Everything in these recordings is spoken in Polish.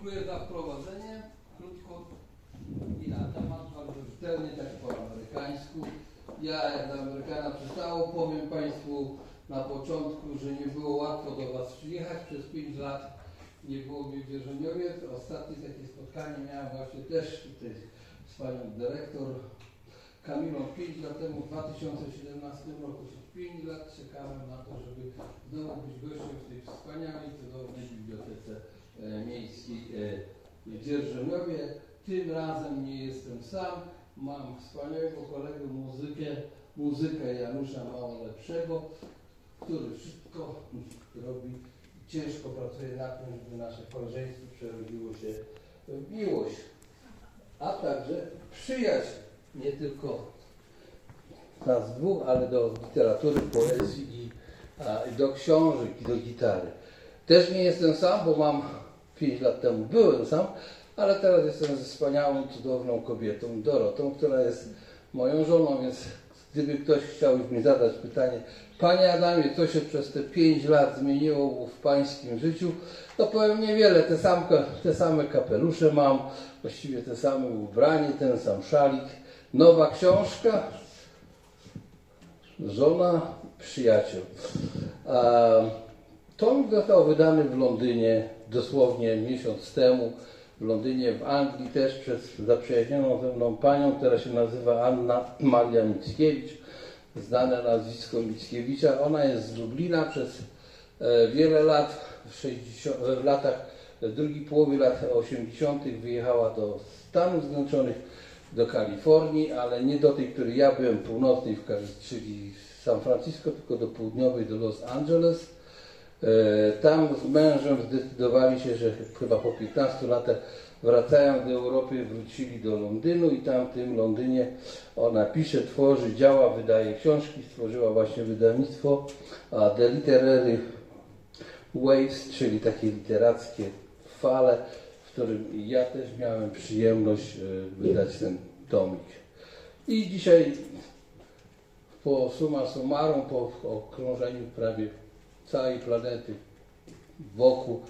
dziękuję za wprowadzenie. Krótko i na temat, bardzo rzetelnie, tak po amerykańsku. Ja, jak na Amerykana przystało, powiem Państwu na początku, że nie było łatwo do Was przyjechać. Przez 5 lat nie było mnie w Wierzeniowie. Ostatnie takie spotkanie miałem właśnie też tutaj z Panią Dyrektor Kamilą 5 lat temu, w 2017 roku. Przez 5 lat czekałem na to, żeby znowu być gościem w tej wspaniałej, cudownej bibliotece miejskiej e, Dzierżoniowie. Tym razem nie jestem sam. Mam wspaniałego kolegę muzykę, muzykę Janusza Małolepszego, który wszystko robi, ciężko pracuje na tym, żeby nasze koleżeństwo przerodziło się w miłość, a także przyjaźń, nie tylko nas dwóch, ale do literatury, poezji i, a, do książek i do gitary. Też nie jestem sam, bo mam 5 lat temu byłem sam, ale teraz jestem ze wspaniałą, cudowną kobietą, Dorotą, która jest moją żoną, więc gdyby ktoś chciał mi zadać pytanie, Panie Adamie, co się przez te 5 lat zmieniło w Pańskim życiu, to powiem niewiele, te, sam, te same kapelusze mam, właściwie te same ubranie, ten sam szalik, nowa książka, żona, przyjaciel. A, tom został wydany w Londynie dosłownie miesiąc temu. W Londynie, w Anglii też przez zaprzyjaźnioną ze mną panią, która się nazywa Anna Maria Mickiewicz, znane nazwisko Mickiewicza. Ona jest z Lublina przez e, wiele lat, w, 60, w latach, w drugiej połowie lat 80. wyjechała do Stanów Zjednoczonych, do Kalifornii, ale nie do tej, której ja byłem, północnej, czyli San Francisco, tylko do południowej, do Los Angeles. E, tam z mężem zdecydowali się, że chyba po 15 latach wracają do Europy, wrócili do Londynu i tam w tym Londynie ona pisze, tworzy, działa, wydaje książki, stworzyła właśnie wydawnictwo The Literary Waves, czyli takie literackie fale, w którym ja też miałem przyjemność e, wydać ten tomik. I dzisiaj po summa summarum, po okrążeniu prawie całej planety wokół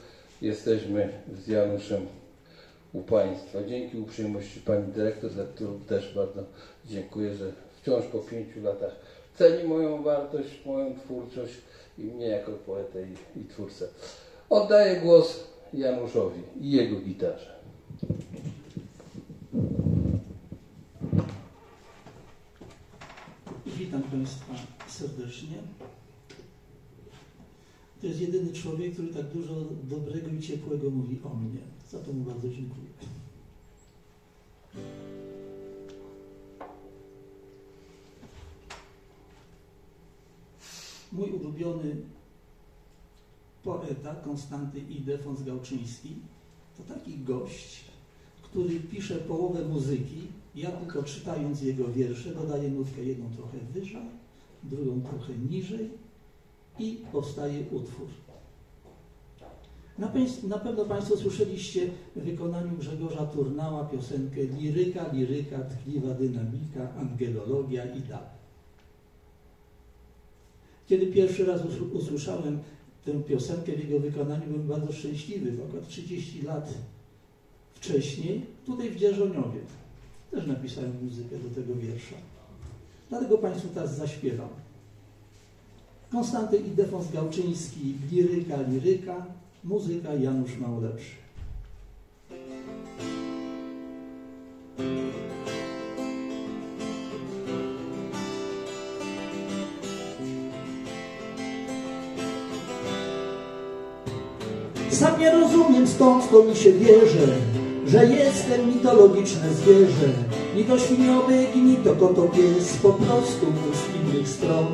jesteśmy z Januszem u Państwa. Dzięki uprzejmości Pani Dyrektor, za którą też bardzo dziękuję, że wciąż po pięciu latach ceni moją wartość, moją twórczość i mnie jako poetę i, i twórcę. Oddaję głos Januszowi i jego gitarze. Witam Państwa serdecznie. To jest jedyny człowiek, który tak dużo dobrego i ciepłego mówi o mnie. Za to mu bardzo dziękuję. Mój ulubiony poeta, Konstanty Idefons Gałczyński, to taki gość, który pisze połowę muzyki. Ja tylko czytając jego wiersze dodaję nutkę jedną trochę wyżej, drugą trochę niżej i powstaje utwór. Na, na, pewno Państwo słyszeliście w wykonaniu Grzegorza Turnała piosenkę Liryka, liryka, tkliwa dynamika, angelologia i dalej. Kiedy pierwszy raz usłyszałem tę piosenkę w jego wykonaniu, byłem bardzo szczęśliwy, bo akurat 30 lat wcześniej, tutaj w Dzierżoniowie, też napisałem muzykę do tego wiersza. Dlatego Państwu teraz zaśpiewam. Konstanty Idefons Gałczyński, liryka, liryka, muzyka Janusz Małolepszy. Sam nie rozumiem skąd to mi się bierze, że jestem mitologiczne zwierzę. Ni to świniobyk, ni to kotopies, po prostu z innych stron.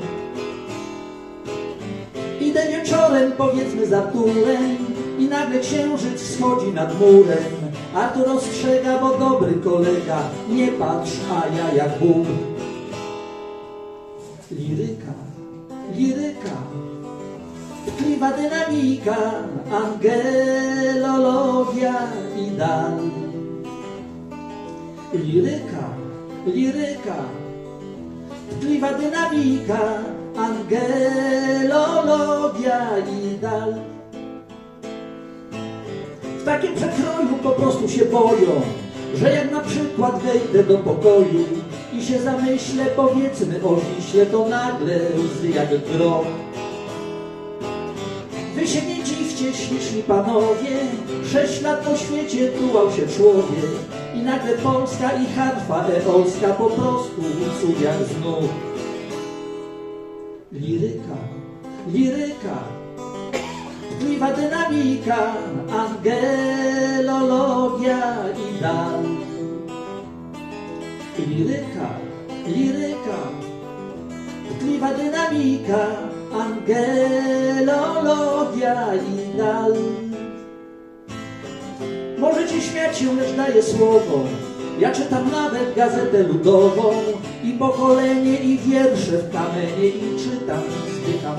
Wieczorem, powiedzmy za Arturem i nagle księżyc wschodzi nad murem. Artur ostrzega, bo dobry kolega, nie patrz, a ja jak Bóg. Liryka, liryka, tkliwa dynamika, angelologia i dal. Liryka, liryka, tkliwa dynamika, angelologia i dal. W takim przekroju po prostu się boją, że jak na przykład wejdę do pokoju i się zamyślę, powiedzmy o wiśle, to nagle łzy jak grom. Wy się nie dziwcie, śliczni panowie, sześć lat po świecie tułał się człowiek i nagle Polska i harfa eolska po prostu cud jak znów. Liryka, liryka, tkliwa dynamika, angelologia i dal. Liryka, liryka, tkliwa dynamika, angelologia i dal. Możecie śmiać się, lecz daję słowo. Ja czytam nawet gazetę ludową i pokolenie i wiersze w kamienie i czytam i zdycham.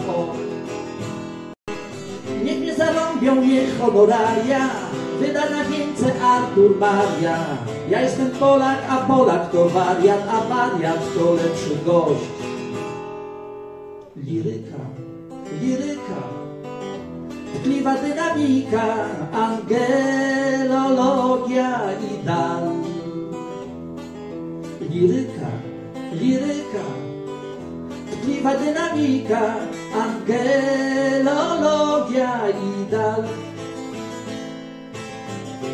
Niech mnie zarąbią, niech honoraria wyda na wieńce Artur Maria. Ja jestem Polak, a Polak to wariat, a wariat to lepszy gość. Liryka, liryka, tkliwa dynamika, angelologia i dal. Liryka, liryka, tkliwa dynamika, angelologia i dal.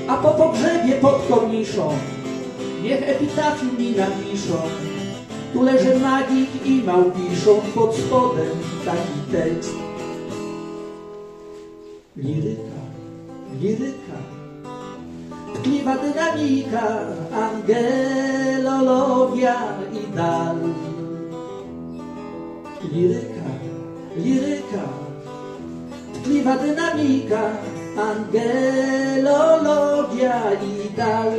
A po pogrzebie pod korniszą, niech epitafium mi napiszą, tu leży magik i małpiszą, pod spodem taki tekst. Liryka, liryka, tkliwa dynamika, angelologia i dal. Liryka, liryka, tkliwa dynamika, angelologia i dal.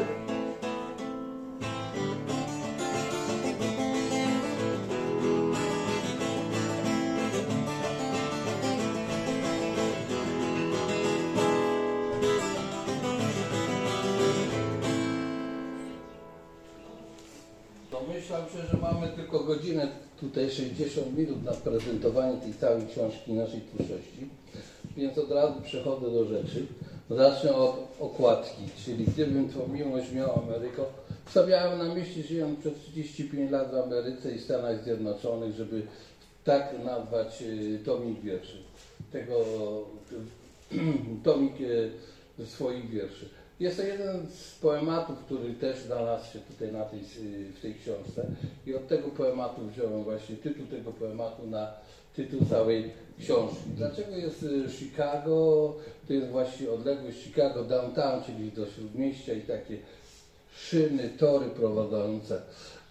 Tutaj 60 minut na prezentowanie tej całej książki naszej twórczości, więc od razu przechodzę do rzeczy. Zacznę od okładki, czyli gdybym tą miłość miał Ameryką, stawiałem na myśli, że ją przez 35 lat w Ameryce i Stanach Zjednoczonych, żeby tak nazwać y, tomik wierszy. Tego y, tomik y, swoich wierszy. Jest to jeden z poematów, który też znalazł się tutaj na tej, w tej książce i od tego poematu wziąłem właśnie tytuł tego poematu na tytuł całej książki. Dlaczego jest y, Chicago? To jest właśnie odległość Chicago downtown, czyli do śródmieścia i takie szyny, tory prowadzące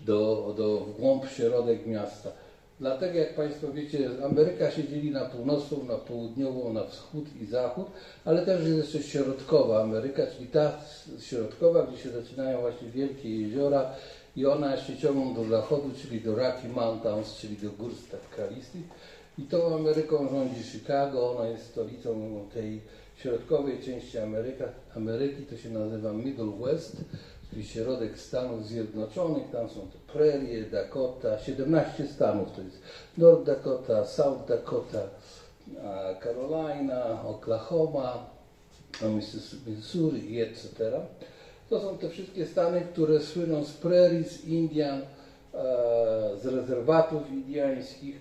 do, do w głąb środek miasta. Dlatego, jak Państwo wiecie, Ameryka się dzieli na północną, na południową, na wschód i zachód, ale też jest jeszcze środkowa Ameryka, czyli ta środkowa, gdzie się zaczynają właśnie wielkie jeziora i one się ciągną do zachodu, czyli do Rocky Mountains, czyli do gór skalistych. I tą Ameryką rządzi Chicago, ona jest stolicą tej środkowej części Ameryka, Ameryki, to się nazywa Middle West, czyli środek Stanów Zjednoczonych, tam są te prerie, Dakota, 17 stanów, to jest North Dakota, South Dakota, Carolina, Oklahoma, Missouri i etc. To są te wszystkie stany, które słyną z prerii, z Indian, z rezerwatów indiańskich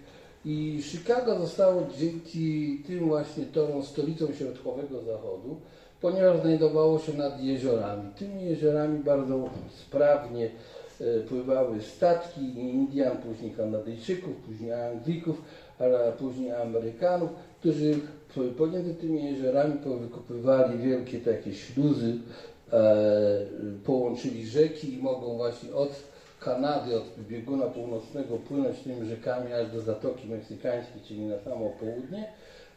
i Chicago zostało dzięki tym właśnie torom stolicą środkowego zachodu, ponieważ znajdowało się nad jeziorami. Tymi jeziorami bardzo sprawnie e, pływały statki Indian, później Kanadyjczyków, później Anglików, a później Amerykanów, którzy pomiędzy tymi jeziorami powykupywali wielkie takie śluzy, e, połączyli rzeki i mogą właśnie od Kanady, od bieguna północnego płynąć tymi rzekami aż do Zatoki Meksykańskiej, czyli na samo południe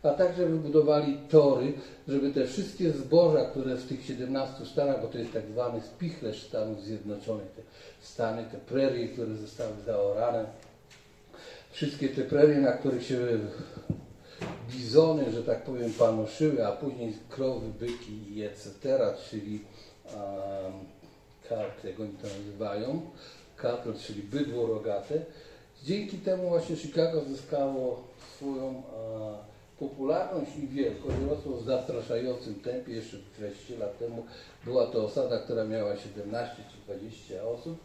a także wybudowali tory, żeby te wszystkie zboża, które w tych 17 stanach, bo to jest tak zwany spichlerz Stanów Zjednoczonych, te stany, te prerie, które zostały zaorane, wszystkie te prerie, na których się bizony, że tak powiem, panoszyły, a później krowy, byki i etc., czyli um, kart, jak oni to nazywają, katl, czyli bydło rogate. Dzięki temu właśnie Chicago zyskało swoją popularność i wielkość rosło w zastraszającym tempie. Jeszcze 20 lat temu była to osada, która miała 17 czy 20 osób.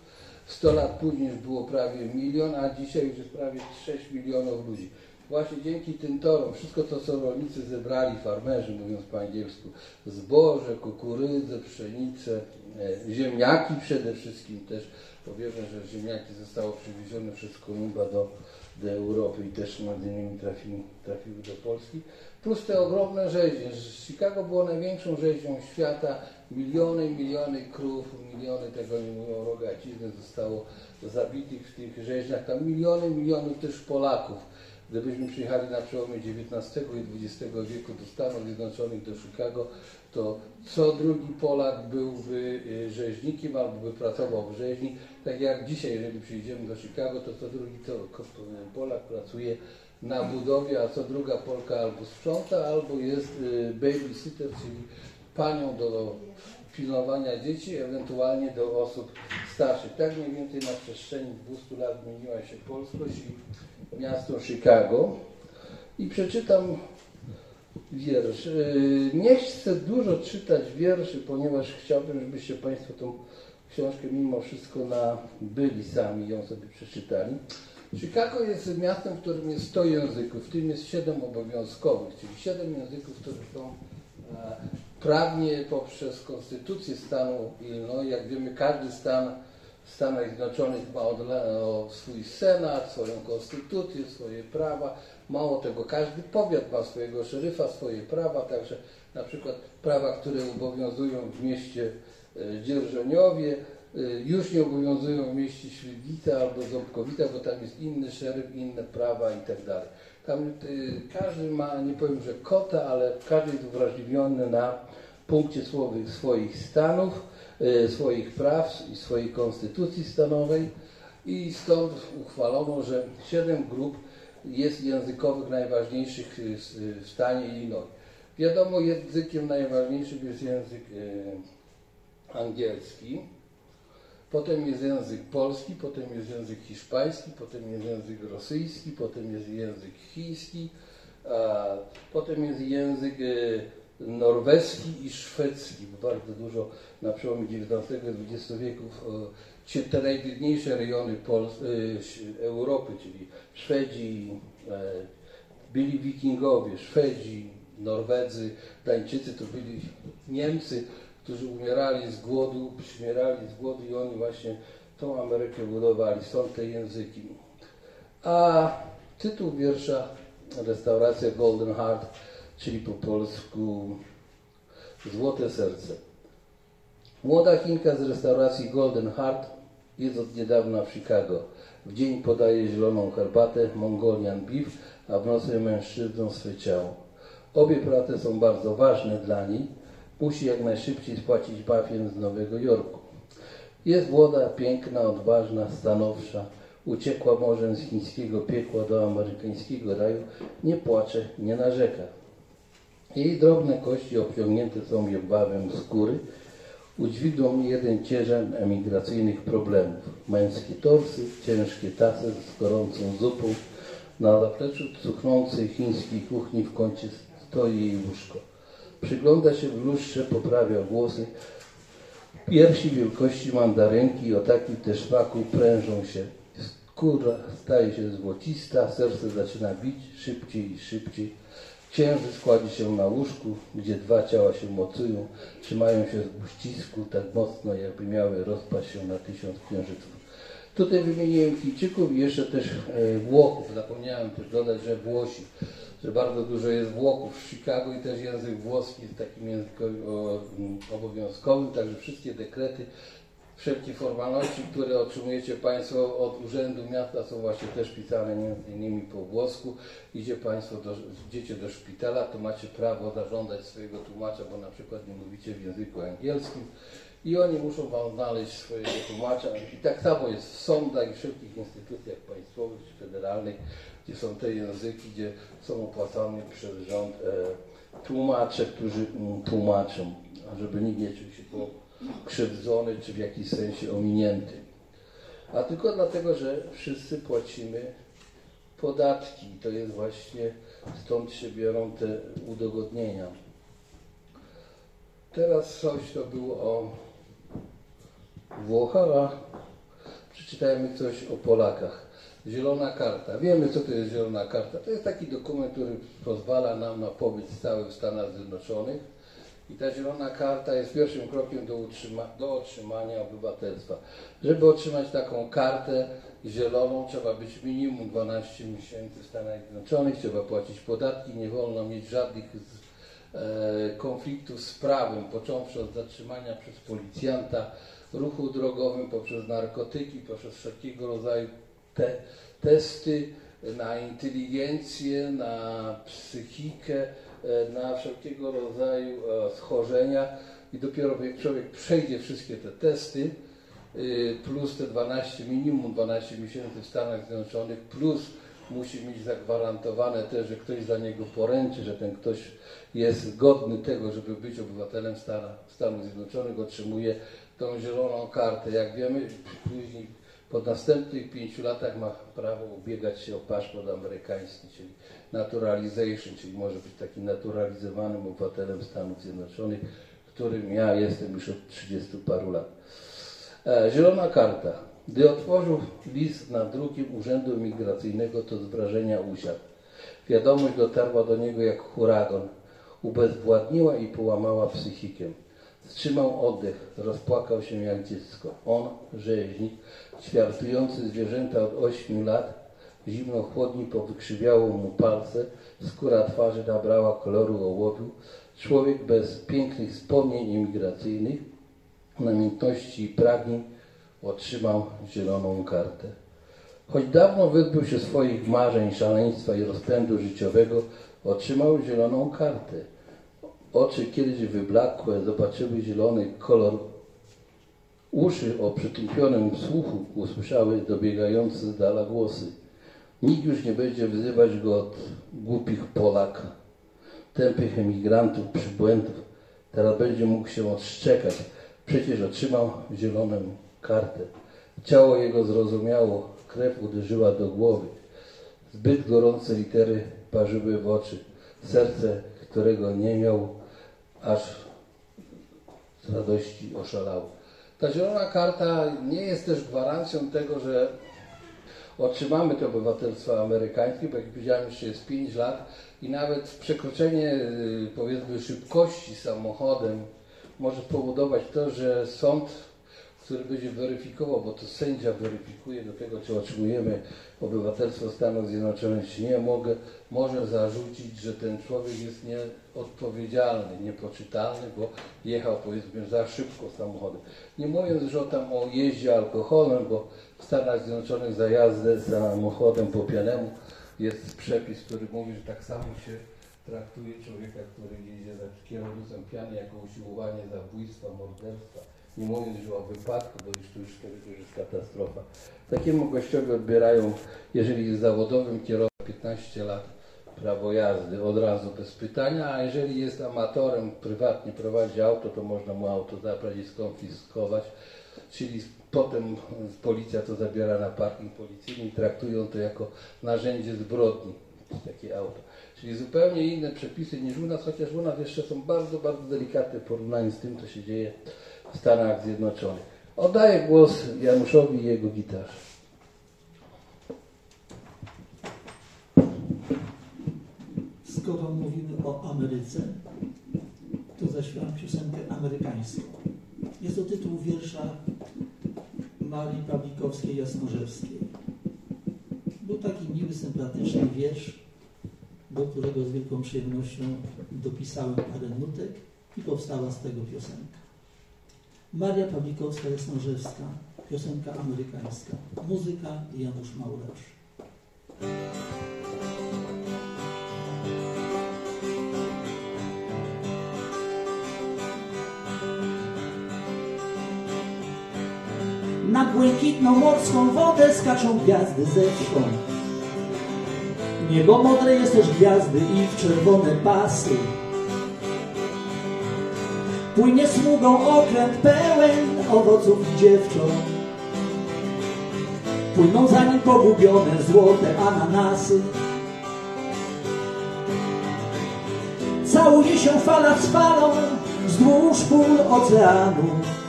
100 lat później było prawie milion, a dzisiaj już jest prawie 6 milionów ludzi. Właśnie dzięki tym torom, wszystko to co rolnicy zebrali, farmerzy mówiąc po angielsku, zboże, kukurydzę, pszenicę, e, ziemniaki przede wszystkim też, bo wiemy, że ziemniaki zostało przywiezione przez Kolumba do, do Europy i też między innymi trafiły, trafiły do Polski. Plus te ogromne rzeźnie. Chicago było największą rzeźnią świata. Miliony i miliony krów, miliony tego nie mówią rogacizny zostało zabitych w tych rzeźniach. Tam miliony, milionów też Polaków. Gdybyśmy przyjechali na przełomie XIX i XX wieku do Stanów Zjednoczonych, do Chicago, to co drugi Polak byłby y, rzeźnikiem albo by pracował w rzeźni. Tak jak dzisiaj, jeżeli przyjdziemy do Chicago, to co drugi to Polak pracuje na budowie, a co druga Polka albo sprząta, albo jest y, babysitter, czyli panią do pilnowania dzieci, ewentualnie do osób starszych. Tak mniej więcej na przestrzeni 200 lat zmieniła się polskość i miasto Chicago. I przeczytam wiersz. Yy, Nie chcę dużo czytać wierszy, ponieważ chciałbym, żebyście Państwo tą książkę mimo wszystko nabyli sami, ją sobie przeczytali. Chicago jest miastem, w którym jest 100 języków, w tym jest 7 obowiązkowych, czyli 7 języków, które są e, prawnie poprzez konstytucję stanu Illinois. Jak wiemy, każdy stan w Stanach Zjednoczonych ma swój senat, swoją konstytucję, swoje prawa. Mało tego, każdy powiat ma swojego szeryfa, swoje prawa, także na przykład prawa, które obowiązują w mieście e, Dzierżoniowie, e, już nie obowiązują w mieście Świdwica albo Ząbkowica, bo tam jest inny szeryf, inne prawa i tak dalej. Tam y, każdy ma, nie powiem, że kota, ale każdy jest uwrażliwiony na punkcie swoich stanów, swoich praw i swojej konstytucji stanowej i stąd uchwalono, że siedem grup jest językowych najważniejszych y, y, w stanie Illinois. Wiadomo, językiem najważniejszym jest język y, angielski, potem jest język polski, potem jest język hiszpański, potem jest język rosyjski, potem jest język chiński, potem jest język norweski i szwedzki. Bardzo dużo na przełomie XIX i XX wieków ci- te najbiedniejsze rejony ś- Europy, czyli Szwedzi, e, byli wikingowie, Szwedzi, Norwedzy, Dańczycy to byli Niemcy, którzy umierali z głodu, śmierali z głodu i oni właśnie tą Amerykę budowali, stąd te języki. A tytuł wiersza Restauracja Golden Heart, czyli po polsku Złote Serce. Młoda Chinka z restauracji Golden Heart jest od niedawna w Chicago. W dzień podaje zieloną herbatę, Mongolian beef, a w nocy mężczyznom swe ciało. Obie prace są bardzo ważne dla niej. Musi jak najszybciej spłacić bafiem z Nowego Jorku. Jest młoda, piękna, odważna, stanowcza. Uciekła morzem z chińskiego piekła do amerykańskiego raju. Nie płacze, nie narzeka. Jej drobne kości obciągnięte są jedwabem skóry. Udźwigną jeden ciężar emigracyjnych problemów. Męskie torsy, ciężkie tasy z gorącą zupą. Na zapleczu cuchnącej chińskiej kuchni w kącie stoi jej łóżko. Przygląda się w lustrze, poprawia włosy. Piersi wielkości mandarynki o takim też smaku prężą się. Skóra staje się złocista, serce zaczyna bić szybciej i szybciej. Księżyc kładzie się na łóżku, gdzie dwa ciała się mocują, trzymają się w uścisku tak mocno, jakby miały rozpaść się na tysiąc księżyców. Tutaj wymieniłem Chińczyków i jeszcze też e, Włochów. Zapomniałem też dodać, że Włosi, że bardzo dużo jest Włochów w Chicago i też język włoski jest takim językiem mm, obowiązkowym, także wszystkie dekrety, wszelkie formalności, które otrzymujecie Państwo od Urzędu Miasta są właśnie też pisane między innymi po włosku. Idzie Państwo, do, idziecie do szpitala, to macie prawo zażądać swojego tłumacza, bo na przykład nie mówicie w języku angielskim i oni muszą Wam znaleźć swojego tłumacza. I tak samo jest w sądach i wszelkich instytucjach państwowych czy federalnych, gdzie są te języki, gdzie są opłacane przez rząd e, tłumacze, którzy mm, tłumaczą, żeby nikt nie czuł się pokrzywdzony czy w jakiś sensie ominięty. A tylko dlatego, że wszyscy płacimy podatki. To jest właśnie stąd się biorą te udogodnienia. Teraz coś to było o Włochach, a przeczytajmy coś o Polakach. Zielona karta. Wiemy, co to jest zielona karta. To jest taki dokument, który pozwala nam na pobyt stały w Stanach Zjednoczonych. I ta zielona karta jest pierwszym krokiem do, utrzyma, do otrzymania obywatelstwa. Żeby otrzymać taką kartę zieloną, trzeba być minimum 12 miesięcy w Stanach Zjednoczonych, trzeba płacić podatki, nie wolno mieć żadnych e, konfliktów z prawem, począwszy od zatrzymania przez policjanta, ruchu drogowym, poprzez narkotyki, poprzez wszelkiego rodzaju te, testy na inteligencję, na psychikę, na wszelkiego rodzaju e, schorzenia i dopiero jak człowiek przejdzie wszystkie te testy, y, plus te 12, minimum 12 miesięcy w Stanach Zjednoczonych, plus musi mieć zagwarantowane też, że ktoś za niego poręczy, że ten ktoś jest godny tego, żeby być obywatelem Stanów Zjednoczonych, otrzymuje tą zieloną kartę. Jak wiemy, później po następnych pięciu latach ma prawo ubiegać się o paszport amerykański, czyli naturalization, czyli może być takim naturalizowanym obywatelem Stanów Zjednoczonych, którym ja jestem już od 30 paru lat. E, zielona karta. Gdy otworzył list nad drukiem Urzędu Imigracyjnego, to z wrażenia usiadł. Wiadomość dotarła do niego jak huragan. Ubezwładniła i połamała psychikę. Wstrzymał oddech, rozpłakał się jak dziecko. On, rzeźnik, ćwiartujący zwierzęta od ośmiu lat, zimno chłodni powykrzywiało mu palce, skóra twarzy nabrała koloru ołowiu, człowiek bez pięknych wspomnień imigracyjnych, namiętności i pragnień otrzymał zieloną kartę. Choć dawno wyzbył się swoich marzeń, szaleństwa i rozpędu życiowego, otrzymał zieloną kartę. Oczy kiedyś wyblakłe zobaczyły zielony kolor. Uszy o przytłupionym słuchu usłyszały dobiegające z dala głosy. Nikt już nie będzie wzywać go od głupich Polaka, tępych emigrantów, przybłędów. Teraz będzie mógł się odszczekać. Przecież otrzymał zieloną kartę. Ciało jego zrozumiało, krew uderzyła do głowy. Zbyt gorące litery parzyły w oczy. Serce, którego nie miał, aż z radości oszalało. Ta zielona karta nie jest też gwarancją tego, że otrzymamy to obywatelstwo amerykańskie, bo jak powiedziałem, jeszcze jest 5 lat i nawet przekroczenie y, powiedzmy szybkości samochodem może spowodować to, że sąd, który będzie weryfikował, bo to sędzia weryfikuje do tego, czy otrzymujemy obywatelstwo Stanów Zjednoczonych, czy nie, mogę, może zarzucić, że ten człowiek jest nieodpowiedzialny, niepoczytalny, bo jechał powiedzmy za szybko samochodem. Nie mówiąc o tam o jeździe alkoholem, bo w Stanach Zjednoczonych za jazdę samochodem po pianemu jest przepis, który mówi, że tak samo się traktuje człowieka, który jedzie za kierownicą piany jako usiłowanie zabójstwa, morderstwa. Nie mówiąc już o wypadku, bo już to już, to już jest katastrofa. Takiemu gościowi odbierają, jeżeli jest zawodowym kierowcą 15 lat prawo jazdy od razu bez pytania, a jeżeli jest amatorem, prywatnie prowadzi auto, to można mu auto zabrać i skonfiskować, czyli potem policja to zabiera na parking policyjny i traktują to jako narzędzie zbrodni, takie auto. Czyli zupełnie inne przepisy niż u nas, chociaż u nas jeszcze są bardzo, bardzo delikatne w porównaniu z tym, co się dzieje w Stanach Zjednoczonych. Oddaję głos Januszowi i jego gitarze. Skoro mówimy o Ameryce, to zaśpiewam piosenkę amerykańską. Jest to tytuł wiersza Marii Pawlikowskiej Jasnorzewskiej. Był taki miły, sympatyczny wiersz, do którego z wielką przyjemnością dopisałem parę nutek i powstała z tego piosenka. Maria Pawlikowska Jasnorzewska, piosenka amerykańska, muzyka Janusz Maurecz. Błękitną morską wodę skaczą gwiazdy zewsząd. Niebo modre jest też gwiazdy i w czerwone pasy. Płynie sługą okręt pełen owoców i dziewcząt. Płyną za nim pogubione złote ananasy. Całuje się fala z falą wzdłuż pól oceanu.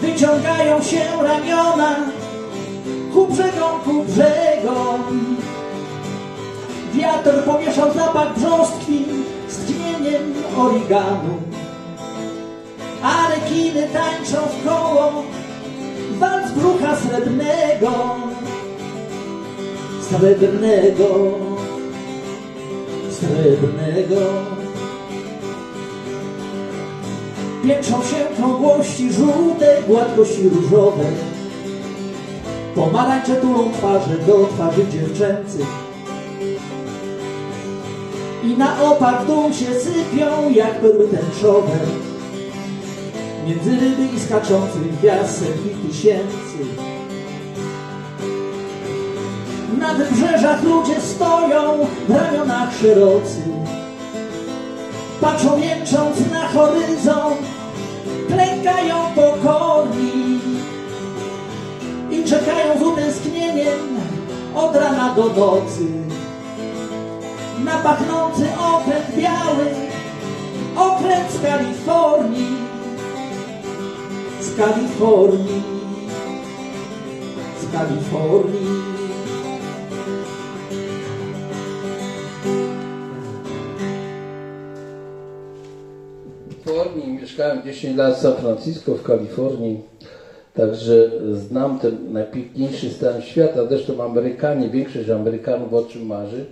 Wyciągają się ramiona ku brzegom, ku brzegom. Wiatr pomieszał zapach brzoskwi z tchnieniem origanu. A rekiny tańczą w koło walc brucha srebrnego. Srebrnego. Srebrnego. Piętrzą się krągłości żółte, gładkości różowe. Pomarańcze tulą twarze do twarzy dziewczęcych. I na opak dół się sypią jak perły tęczowe. Między ryby i skaczących gwiazd setki tysięcy. Na wybrzeżach ludzie stoją w ramionach szerocy. Patrzą jęcząc na horyzont, klękają pokorni i czekają z utęsknieniem od rana do nocy na pachnący okręt biały, okręt z Kalifornii, z Kalifornii, z Kalifornii. Mieszkałem 10 lat w San Francisco w Kalifornii, także znam ten najpiękniejszy stan świata. Zresztą Amerykanie, większość Amerykanów o czym marzy?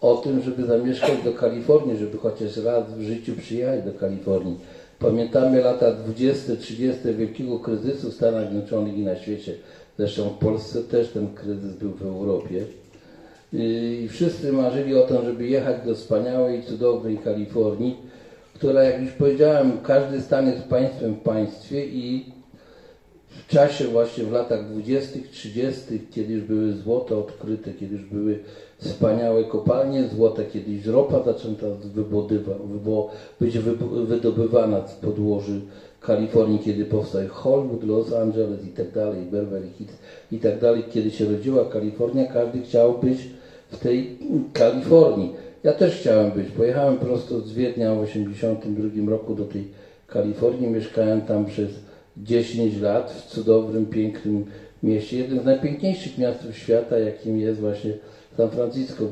O tym, żeby zamieszkać do Kalifornii, żeby chociaż raz w życiu przyjechać do Kalifornii. Pamiętamy lata 20, 30 wielkiego kryzysu w Stanach Zjednoczonych i na świecie. Zresztą w Polsce też ten kryzys był w Europie. I wszyscy marzyli o tym, żeby jechać do wspaniałej, cudownej Kalifornii, która, jak już powiedziałem, każdy stan jest państwem w państwie i w czasie właśnie w latach 20., 30., kiedy już były złote odkryte, kiedy już były wspaniałe kopalnie złota, kiedy już ropa zaczęta być wydobywana z podłoży Kalifornii, kiedy powstał Hollywood, Los Angeles i tak dalej, Beverly Hills i tak dalej, kiedy się rodziła Kalifornia, każdy chciał być w tej Kalifornii. Ja też chciałem być. Pojechałem prosto z Wiednia w 1982 roku do tej Kalifornii. Mieszkałem tam przez 10 lat w cudownym, pięknym mieście. Jednym z najpiękniejszych miast świata, jakim jest właśnie San Francisco.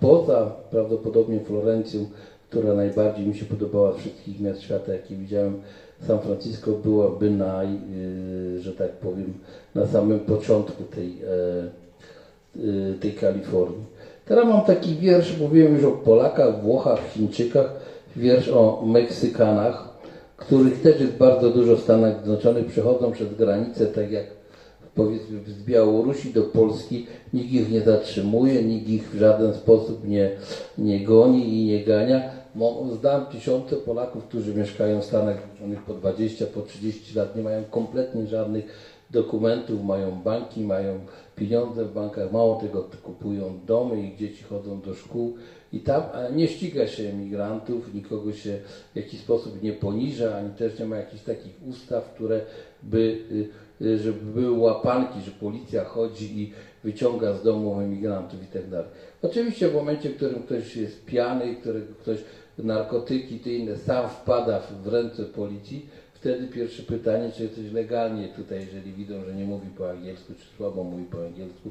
Poza prawdopodobnie Florencją, która najbardziej mi się podobała z wszystkich miast świata, jakie widziałem. San Francisco byłaby naj, yy, że tak powiem, na samym początku tej, e, y, tej Kalifornii. Teraz mam taki wiersz, mówiłem już o Polakach, Włochach, Chińczykach, wiersz o Meksykanach, których też jest bardzo dużo w Stanach Zjednoczonych, przechodzą przez granicę, tak jak powiedzmy z Białorusi do Polski, nikt ich nie zatrzymuje, nikt ich w żaden sposób nie, nie goni i nie gania. Znam tysiące Polaków, którzy mieszkają w Stanach Zjednoczonych po 20, po 30 lat, nie mają kompletnie żadnych dokumentów, mają banki, mają pieniądze w bankach, mało tego, kupują domy, ich dzieci chodzą do szkół i tam nie ściga się emigrantów, nikogo się w jakiś sposób nie poniża, ani też nie ma jakichś takich ustaw, które by, y, y, żeby były łapanki, że policja chodzi i wyciąga z domu emigrantów i tak dalej. Oczywiście w momencie, w którym ktoś jest pijany, którego ktoś narkotyki, te inne, sam wpada w ręce policji, wtedy pierwsze pytanie, czy jesteś legalnie tutaj, jeżeli widzą, że nie mówi po angielsku, czy słabo mówi po angielsku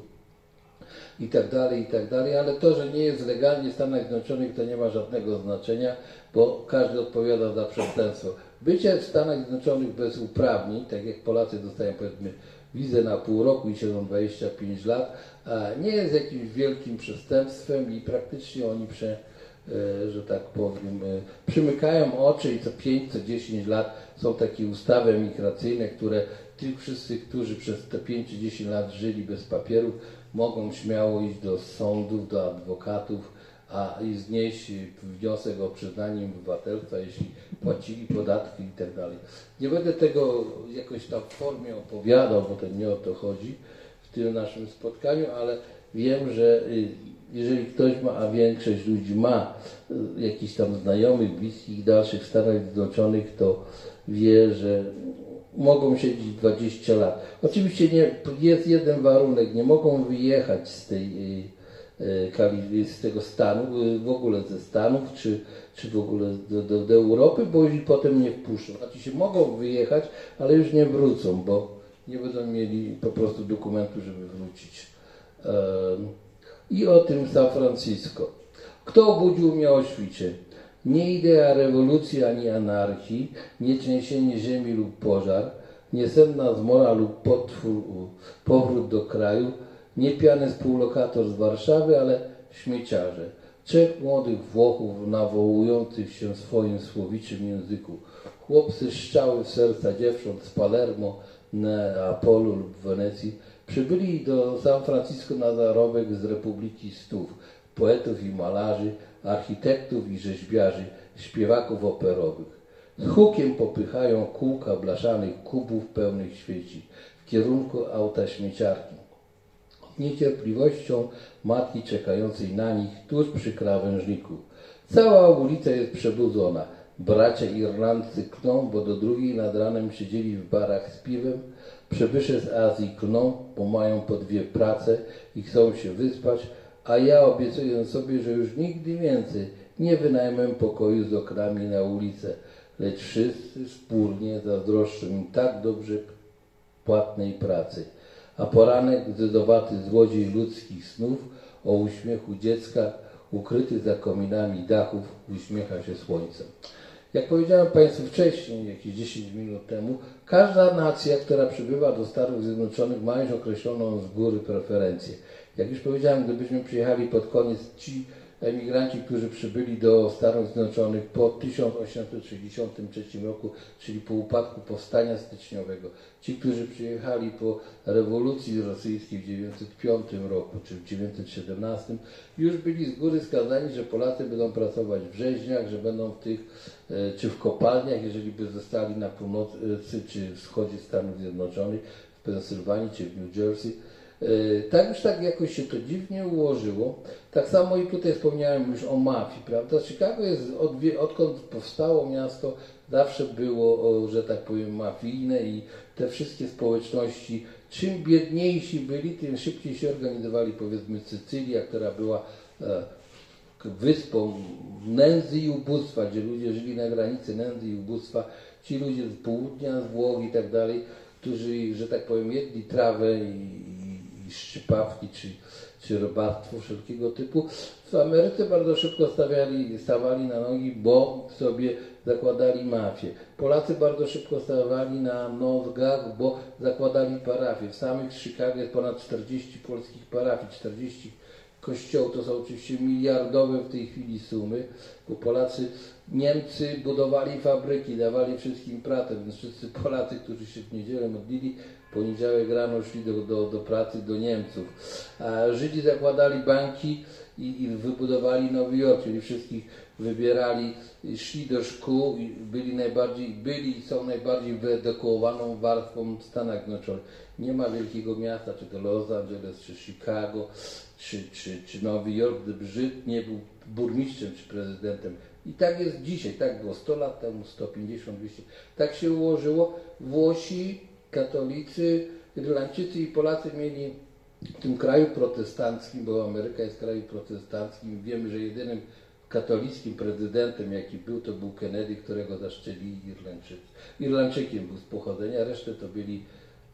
i tak dalej, i tak dalej, ale to, że nie jest legalnie w Stanach Zjednoczonych, to nie ma żadnego znaczenia, bo każdy odpowiada za przestępstwo. Bycie w Stanach Zjednoczonych bez uprawnień, tak jak Polacy dostają powiedzmy wizę na pół roku i siedzą 25 lat, nie jest jakimś wielkim przestępstwem i praktycznie oni prze, e, że tak powiem, e, przymykają oczy i co 5, co 10 lat są takie ustawy emigracyjne, które tych wszyscy, którzy przez te 5 czy 10 lat żyli bez papierów, mogą śmiało iść do sądów, do adwokatów, a i znieść wniosek o przyznanie obywatelstwa, jeśli płacili podatki i tak dalej. Nie będę tego jakoś tam w formie opowiadał, bo to nie o to chodzi w tym naszym spotkaniu, ale wiem, że y, jeżeli ktoś ma, a większość ludzi ma y, jakichś tam znajomych, bliskich, dalszych w Stanach Zjednoczonych, to wie, że mogą siedzieć 20 lat. Oczywiście nie, jest jeden warunek, nie mogą wyjechać z tej y, y, z tego stanu, y, w ogóle ze Stanów, czy, czy w ogóle do, do, do Europy, bo już potem nie wpuszczą. Znaczy się mogą wyjechać, ale już nie wrócą, bo nie będą mieli po prostu dokumentu, żeby wrócić. I o tym San Francisco. Kto obudził mnie o świcie? Nie idea rewolucji ani anarchii, nie trzęsienie ziemi lub pożar, nie senna zmora lub potwór, powrót do kraju, nie piany współlokator z Warszawy, ale śmieciarze. Trzech młodych Włochów nawołujących się swoim słowiczym języku. Chłopcy szczały w serca dziewcząt z Palermo, Neapolu lub Wenecji przybyli do San Francisco na zarobek z Republiki Stów, poetów i malarzy, architektów i rzeźbiarzy, śpiewaków operowych. Z hukiem popychają kółka blaszanych kubów pełnych świeci w kierunku auta śmieciarki. Niecierpliwością matki czekającej na nich tuż przy krawężniku. Cała ulica jest przebudzona. Bracia Irlandcy klną, bo do drugiej nad ranem siedzieli w barach z piwem. Przybysze z Azji klną, bo mają po dwie prace i chcą się wyspać, a ja obiecuję sobie, że już nigdy więcej nie wynajmę pokoju z oknami na ulicę, lecz wszyscy wspólnie zazdroszczą im tak dobrze płatnej pracy. A poranek, zdedowaty złodziej ludzkich snów, o uśmiechu dziecka, ukryty za kominami dachów, uśmiecha się słońcem. Jak powiedziałem Państwu wcześniej, jakieś 10 minut temu, każda nacja, która przybywa do Stanów Zjednoczonych, ma już określoną z góry preferencję. Jak już powiedziałem, gdybyśmy przyjechali pod koniec, ci emigranci, którzy przybyli do Stanów Zjednoczonych po 1863 roku, czyli po upadku powstania styczniowego, ci, którzy przyjechali po rewolucji rosyjskiej w 1905 roku, czy w 1917, już byli z góry skazani, że Polacy będą pracować w rzeźniach, że będą w tych, e, czy w kopalniach, jeżeli by zostali na północy czy wschodzie Stanów Zjednoczonych, w Pensylwanii czy w New Jersey. E, Tak już tak jakoś się to dziwnie ułożyło. Tak samo i tutaj wspomniałem już o mafii, prawda? Chicago jest, od, odkąd powstało miasto, zawsze było, że tak powiem, mafijne i te wszystkie społeczności, czym biedniejsi byli, tym szybciej się organizowali, powiedzmy Sycylia, która była e, wyspą nędzy i ubóstwa, gdzie ludzie żyli na granicy nędzy i ubóstwa, ci ludzie z południa, z Włoch i tak dalej, którzy, że tak powiem, jedli trawę i szczypawki, czy, czy robactwo wszelkiego typu. W Ameryce bardzo szybko stawiali, stawali na nogi, bo sobie zakładali mafię. Polacy bardzo szybko stawali na nogach, bo zakładali parafie. W samych Chicago jest ponad 40 polskich parafii, 40 kościołów. To są oczywiście miliardowe w tej chwili sumy, bo Polacy, Niemcy budowali fabryki, dawali wszystkim pracę, więc wszyscy Polacy, którzy się w niedzielę modlili, poniedziałek rano szli do, do, do pracy do Niemców. A Żydzi zakładali banki i, i wybudowali Nowy Jork, czyli wszystkich wybierali, szli do szkół i byli najbardziej, byli i są najbardziej wyedukowaną warstwą w Stanach Zjednoczonych. Nie ma wielkiego miasta, czy to Los Angeles, czy Chicago, czy, czy, czy Nowy Jork, gdyby Żyd nie był burmistrzem czy prezydentem. I tak jest dzisiaj, tak było 100 lat temu, 150, 200. Tak się ułożyło. Włosi, katolicy, Irlandczycy i Polacy mieli w tym kraju protestanckim, bo Ameryka jest krajem protestanckim, wiemy, że jedynym katolickim prezydentem, jaki był, to był Kennedy, którego zaszczeli Irlandczycy. Irlandczykiem był z pochodzenia, resztę to byli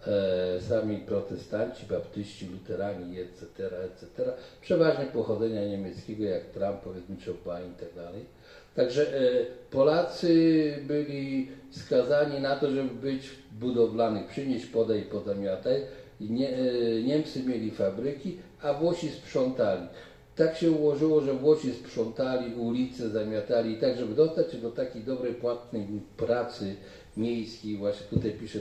e, sami protestanci, baptyści, luterani, etc., etc., przeważnie pochodzenia niemieckiego, jak Trump, powiedzmy, Obama i tak dalej. Także e, Polacy byli skazani na to, żeby być budowlanych, przynieść, podaj, pozamiataj. I Nie, e, Niemcy mieli fabryki, a Włosi sprzątali. Tak się ułożyło, że Włosi sprzątali ulice, zamiatali tak, żeby dostać się do takiej dobrej, płatnej pracy miejskiej. Właśnie tutaj pisze,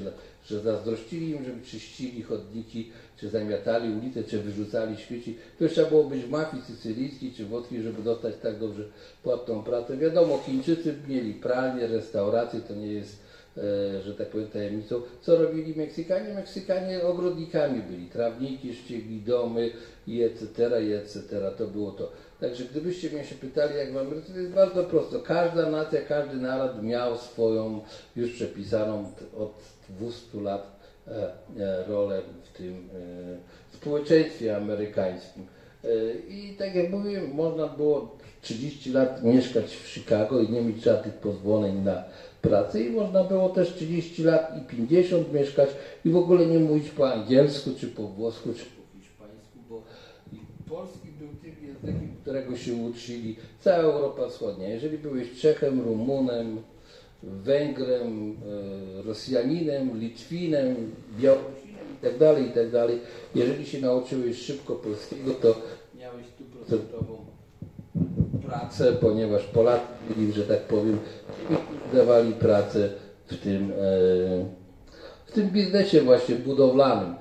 że zazdrościli im, żeby czyścili chodniki, czy zamiatali ulice, czy wyrzucali śmieci. To trzeba było być w mafii sycylijskiej czy włoskiej, żeby dostać tak dobrze płatną pracę. Wiadomo, Chińczycy mieli pralnię, restaurację, to nie jest e, że tak powiem, tajemnicą. Co robili Meksykanie? Meksykanie ogrodnikami byli, trawniki, ściegli, domy i etc., i etc. To było to. Także gdybyście mnie się pytali, jak w Ameryce, to jest bardzo prosto. Każda nacja, każdy naród miał swoją już przepisaną od 200 lat e, e, rolę w tym e, społeczeństwie amerykańskim. I tak jak mówiłem, można było 30 lat mieszkać w Chicago i nie mieć żadnych pozwoleń na pracę i można było też 30 lat i 50 mieszkać i w ogóle nie mówić po angielsku, czy po włosku, czy po hiszpańsku, bo polski był tym językiem, którego się uczyli cała Europa Wschodnia. Jeżeli byłeś Czechem, Rumunem, Węgrem, e, Rosjaninem, Litwinem, Białorusinem itd., itd., jeżeli się nauczyłeś szybko polskiego, to miałeś stuprocentową pracę, ponieważ Polacy byli, że tak powiem, dawali pracę w tym, e, w tym biznesie właśnie budowlanym.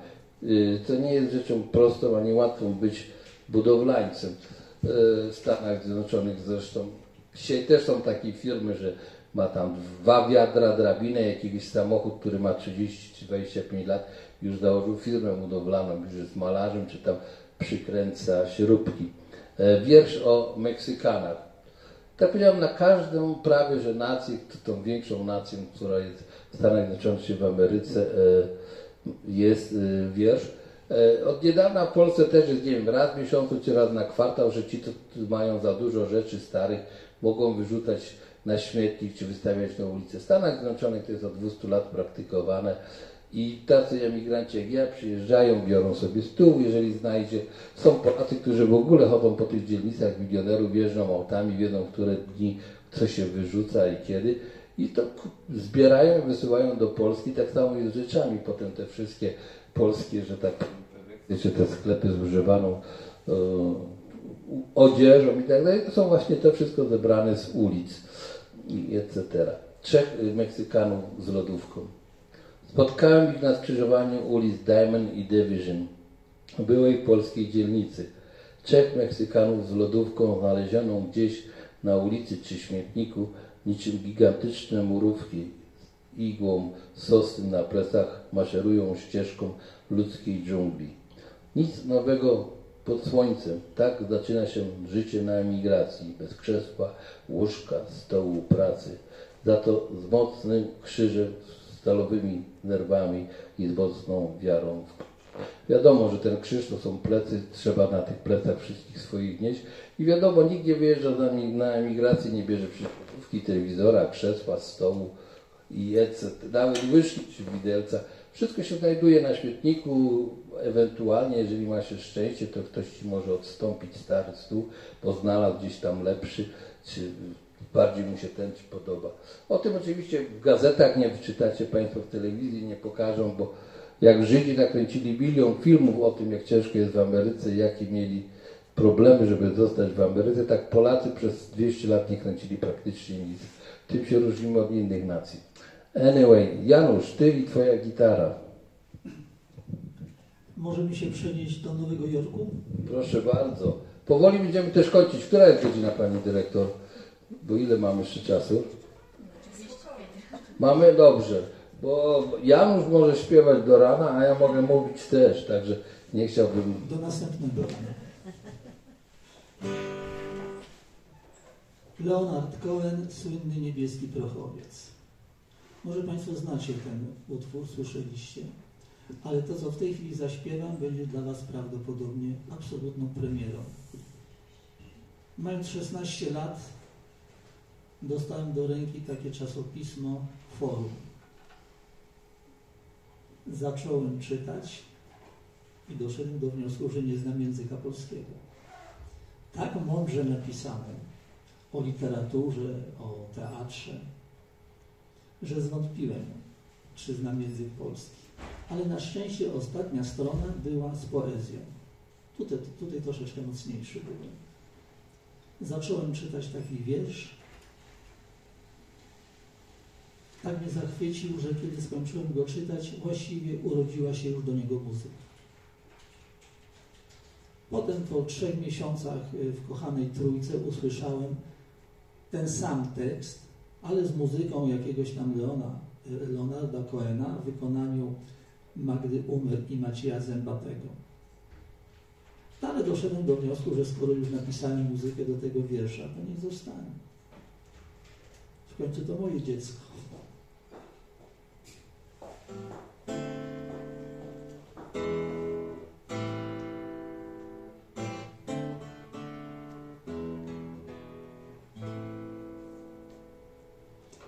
To nie jest rzeczą prostą ani łatwą być budowlańcem e, w Stanach Zjednoczonych zresztą. Dzisiaj też są takie firmy, że ma tam dwa wiadra, drabinę, jakiś samochód, który ma 30 czy 25 lat, już założył firmę budowlaną, już jest malarzem, czy tam przykręca śrubki. E, Wiersz o Meksykanach. Tak powiedziałem, na każdą prawie, że nację, tą większą nacją, która jest w Stanach Zjednoczonych w Ameryce, e, jest e, wiersz. Od niedawna w Polsce też jest, nie wiem, raz w miesiącu czy raz na kwartał, że ci, co mają za dużo rzeczy starych, mogą wyrzucać na śmietnik czy wystawiać na ulicę. W Stanach Zjednoczonych to jest od 200 lat praktykowane i tacy emigranci jak ja przyjeżdżają, biorą sobie stół, jeżeli znajdzie. Są Polacy, którzy w ogóle chodzą po tych dzielnicach milionerów, jeżdżą autami, wiedzą, które dni co się wyrzuca i kiedy. I to zbierają, wysyłają do Polski, tak samo jest z rzeczami. Potem te wszystkie polskie, że tak czy te sklepy z używaną u- odzieżą i tak dalej, to są właśnie to wszystko zebrane z ulic i etc. Trzech Meksykanów z lodówką. Spotkałem ich na skrzyżowaniu ulic Diamond i Division, byłej polskiej dzielnicy. Trzech Meksykanów z lodówką znalezioną gdzieś na ulicy czy śmietniku, niczym gigantyczne murówki z igłą sosny na plecach maszerują ścieżką ludzkiej dżungli. Nic nowego pod słońcem. Tak zaczyna się życie na emigracji. Bez krzesła, łóżka, stołu, pracy. Za to z mocnym krzyżem, stalowymi nerwami i z mocną wiarą Wiadomo, że ten krzyż to są plecy, trzeba na tych plecach wszystkich swoich nieść. I wiadomo, nikt nie wyjeżdża na, emigrację, nie bierze przyszłówki, telewizora, krzesła, stołu i etc. Nawet łyżki czy widelca. Wszystko się znajduje na śmietniku, ewentualnie, jeżeli ma się szczęście, to ktoś ci może odstąpić stary stół, bo znalazł gdzieś tam lepszy, czy bardziej mu się ten ci podoba. O tym oczywiście w gazetach nie wyczytacie Państwo, w telewizji nie pokażą, bo jak Żydzi nakręcili milion filmów o tym, jak ciężko jest w Ameryce, jakie mieli problemy, żeby zostać w Ameryce, tak Polacy przez 200 lat nie kręcili praktycznie nic. Tym się różnimy od innych nacji. Anyway, Janusz, ty i twoja gitara. Możemy się przenieść do Nowego Jorku? Proszę bardzo. Powoli będziemy też kończyć. Która jest godzina, pani dyrektor? Bo ile mamy jeszcze czasu? Mamy? Dobrze. Bo Janusz może śpiewać do rana, a ja mogę mówić też, także nie chciałbym Do następnego. Leonard Cohen, słynny niebieski prochowiec. Może Państwo znacie ten utwór, słyszeliście, ale to, co w tej chwili zaśpiewam, będzie dla Was prawdopodobnie absolutną premierą. Mając 16 lat, dostałem do ręki takie czasopismo Forum. Zacząłem czytać i doszedłem do wniosku, że nie znam języka polskiego. Tak mądrze napisane o literaturze, o teatrze, że zwątpiłem, czy znam język polski. Ale na szczęście ostatnia strona była z poezją. Tutaj, tutaj troszeczkę mocniejszy byłem. Zacząłem czytać taki wiersz. Tak mnie zachwycił, że kiedy skończyłem go czytać, właściwie urodziła się już do niego muzyka. Potem po trzech miesiącach y, w kochanej trójce usłyszałem ten sam tekst, ale z muzyką jakiegoś tam Leona Leonarda Cohena w wykonaniu Magdy Umer i Macieja Zębatego. Ale doszedłem do wniosku, że skoro już napisali muzykę do tego wiersza, to niech zostanie. W końcu to moje dziecko.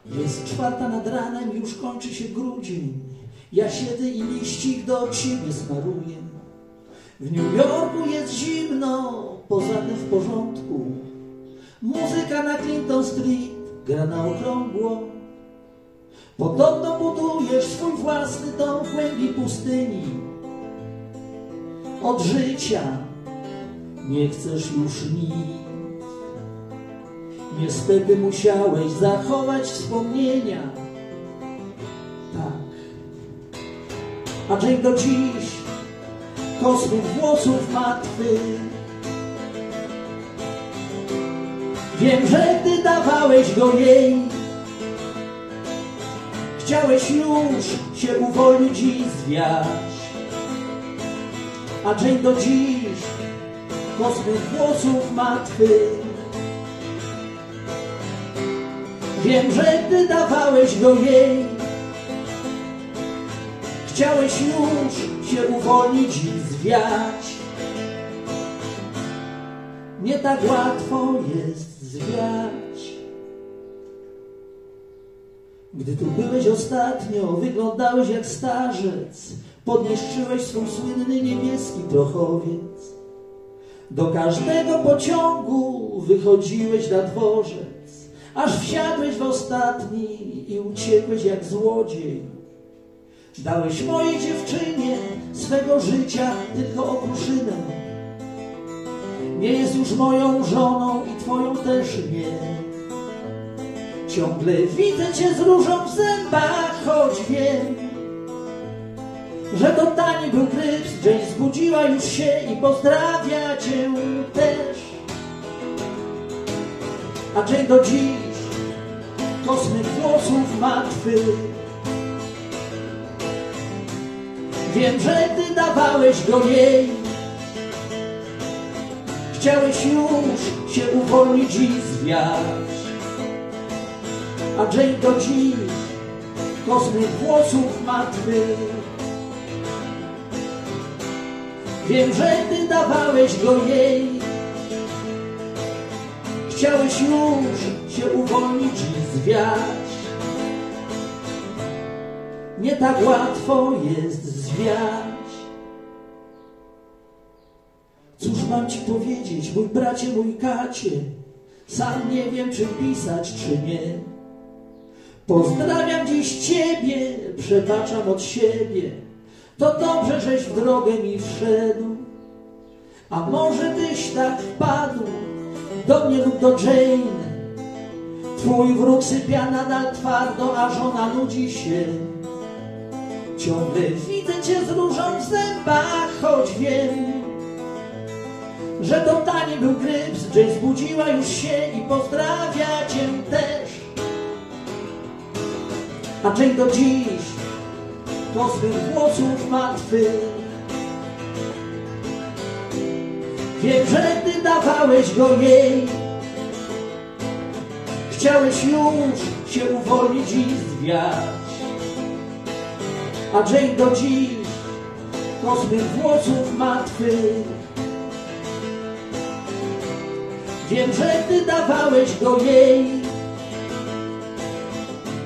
Jest czwarta nad ranem, już kończy się grudzień. Ja siedzę i liścik do ciebie smaruję. W New Yorku jest zimno, poza tym w porządku. Muzyka na Clinton Street gra na okrągło. Podobno budujesz swój własny dom w głębi pustyni. Od życia nie chcesz już nic. Niestety musiałeś zachować wspomnienia. A Jane do dziś kosmych włosów martwy. Wiem, że gdy dawałeś go jej, chciałeś już się uwolnić i zwiać. A Jane do dziś kosmych włosów martwy. Wiem, że gdy dawałeś go jej, chciałeś już się uwolnić i zwiać. Nie tak łatwo jest zwiać. Gdy tu byłeś ostatnio, wyglądałeś jak starzec. Podniszczyłeś swój słynny niebieski prochowiec. Do każdego pociągu wychodziłeś na dworzec, aż wsiadłeś w ostatni i uciekłeś jak złodziej. Dałeś mojej dziewczynie swego życia tylko okruszynę. Nie jest już moją żoną i twoją też nie. Ciągle widzę cię z różą w zębach, choć wiem, że to tani był gryps. Jane zbudziła już się i pozdrawia cię też. A Jane do dziś kosmych włosów martwy. Wiem, że ty dawałeś go jej. Chciałeś już się uwolnić i zwiać. A Jane do dziś kosmych włosów martwy. Wiem, że ty dawałeś go jej. Chciałeś już się uwolnić i zwiać. Nie tak łatwo jest zwiać. Cóż mam ci powiedzieć, mój bracie, mój kacie? Sam nie wiem, czy pisać, czy nie. Pozdrawiam dziś ciebie, przebaczam od siebie. To dobrze, żeś w drogę mi wszedł. A może byś tak wpadł do mnie lub do Jane. Twój wróg sypia nadal twardo, a żona nudzi się. Ciągle widzę cię z różą w zębach, choć wiem, że to tani był gryps. Jane zbudziła już się i pozdrawia cię też. A Jane do dziś to swych włosów martwy. Wiem, że ty dawałeś go jej. Chciałeś już się uwolnić i zwiać. A Jane do dziś to swych włosów martwy. Wiem, że ty dawałeś go jej.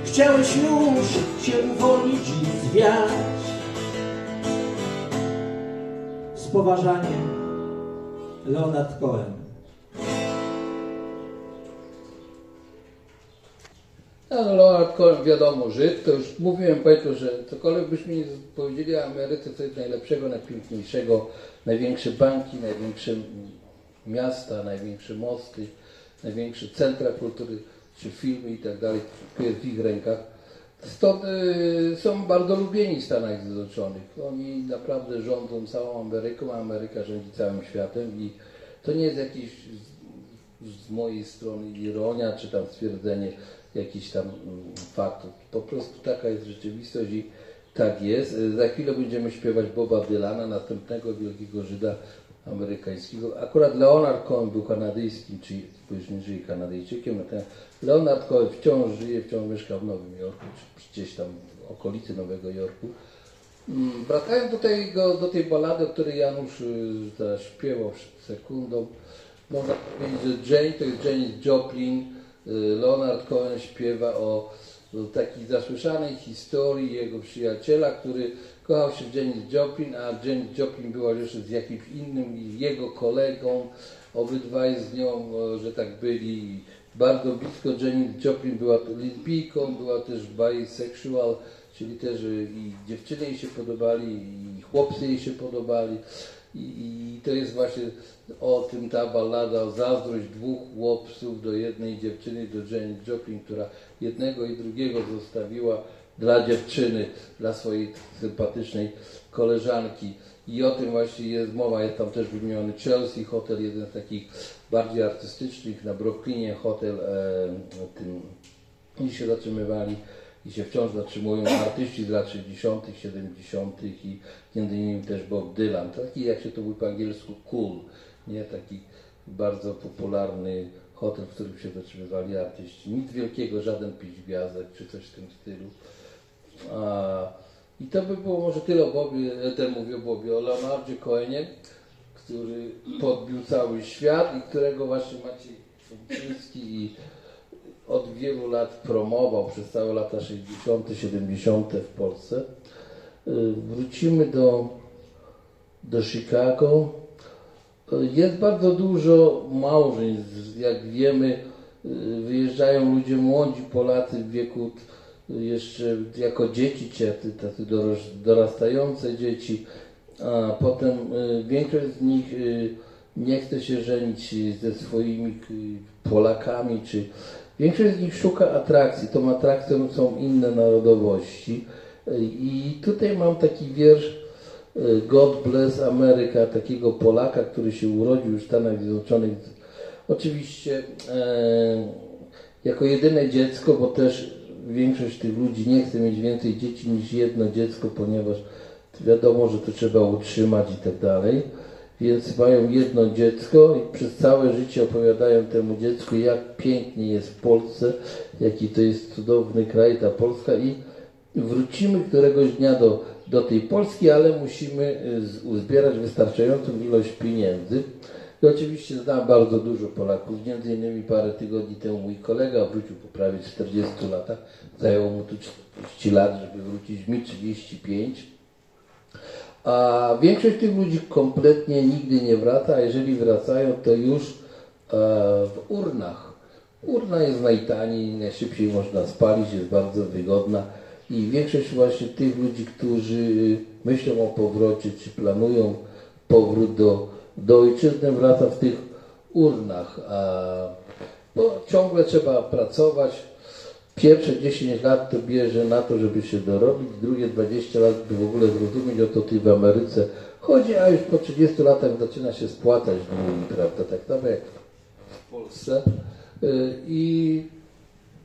Chciałeś już się uwolnić i zwiać. Z poważaniem, Leonard Cohen. No, no Cohen wiadomo, Żyd, to już mówiłem Państwu, że cokolwiek byśmy nie powiedzieli o Ameryce, co jest najlepszego, najpiękniejszego, największe banki, największe miasta, największe mosty, największe centra kultury, czy filmy i tak dalej, jest w ich rękach. Stąd y, są bardzo lubieni w Stanach Zjednoczonych. Oni naprawdę rządzą całą Ameryką, a Ameryka rządzi całym światem i to nie jest jakiś z, z mojej strony ironia, czy tam stwierdzenie, jakichś tam mm, faktów. Po prostu taka jest rzeczywistość i tak jest. Za chwilę będziemy śpiewać Boba Dylana, następnego wielkiego Żyda amerykańskiego. Akurat Leonard Cohen był kanadyjskim, czy bo już nie żyje Kanadyjczykiem, Leonard Cohen wciąż żyje, wciąż mieszka w Nowym Jorku, czy gdzieś tam w okolicy Nowego Jorku. Mm, Wracając do, tego, do tej balady, o której Janusz y, teraz śpiewał przed sekundą, można powiedzieć, że Jane to jest Janis Joplin, Leonard Cohen śpiewa o, takiej zasłyszanej historii jego przyjaciela, który kochał się w Janis Joplin, a Janis Joplin była jeszcze z jakimś innym jego kolegą, obydwaj z nią, że tak byli bardzo blisko. Janis Joplin była lesbijką, była też bisexual, czyli też y, i dziewczyny jej się podobali, i chłopcy jej się podobali. I, I to jest właśnie o tym ta ballada, o zazdrość dwóch chłopców do jednej dziewczyny, do Jane Joplin, która jednego i drugiego zostawiła dla dziewczyny, dla swojej sympatycznej koleżanki. I o tym właśnie jest mowa. Jest tam też wymieniony Chelsea Hotel, jeden z takich bardziej artystycznych, na Brooklynie hotel, e, tym, oni się zatrzymywali i się wciąż zatrzymują artyści z lat 60., 70. i między innymi też Bob Dylan, taki jak się to mówi po angielsku cool, nie taki bardzo popularny hotel, w którym się zatrzymywali artyści. Nic wielkiego, żaden pić gwiazdek czy coś w tym stylu. A, I to by było może tyle o Bobie, ten mówię Bobie, o Leonardzie Cohenie, który podbił cały świat i którego właśnie Maciej Sączyński i od wielu lat promował przez całe lata 60., 70. w Polsce. Y, Wrócimy do, do Chicago. Y, Jest bardzo dużo małżeństw. Jak wiemy, y, wyjeżdżają ludzie młodzi, Polacy w wieku jeszcze jako dzieci, czy tacy, dorastające dzieci, a potem większość z nich nie chce się żenić ze swoimi Polakami, czy Większość z nich szuka atrakcji. Tą atrakcją są inne narodowości. I tutaj mam taki wiersz y, God Bless America, takiego Polaka, który się urodził w Stanach Zjednoczonych. Oczywiście e, jako jedyne dziecko, bo też większość tych ludzi nie chce mieć więcej dzieci niż jedno dziecko, ponieważ wiadomo, że to trzeba utrzymać i tak dalej. Więc mają jedno dziecko i przez całe życie opowiadają temu dziecku, jak pięknie jest w Polsce, jaki to jest cudowny kraj, ta Polska i wrócimy któregoś dnia do, do tej Polski, ale musimy y, uzbierać wystarczającą ilość pieniędzy. I oczywiście znam bardzo dużo Polaków, między innymi parę tygodni temu mój kolega wrócił po prawie 40 latach, zajęło mu tu 40 lat, żeby wrócić, mi 35. A większość tych ludzi kompletnie nigdy nie wraca, a jeżeli wracają, to już e, w urnach. Urna jest najtaniej, najszybciej można spalić, jest bardzo wygodna i większość właśnie tych ludzi, którzy myślą o powrocie, czy planują powrót do, do ojczyzny, wraca w tych urnach. Bo ciągle trzeba pracować, Pierwsze 10 lat to bierze na to, żeby się dorobić, drugie 20 lat, by w ogóle zrozumieć o to ty w Ameryce chodzi, a już po 30 latach zaczyna się spłacać długi, prawda, tak samo jak w Polsce. Y, I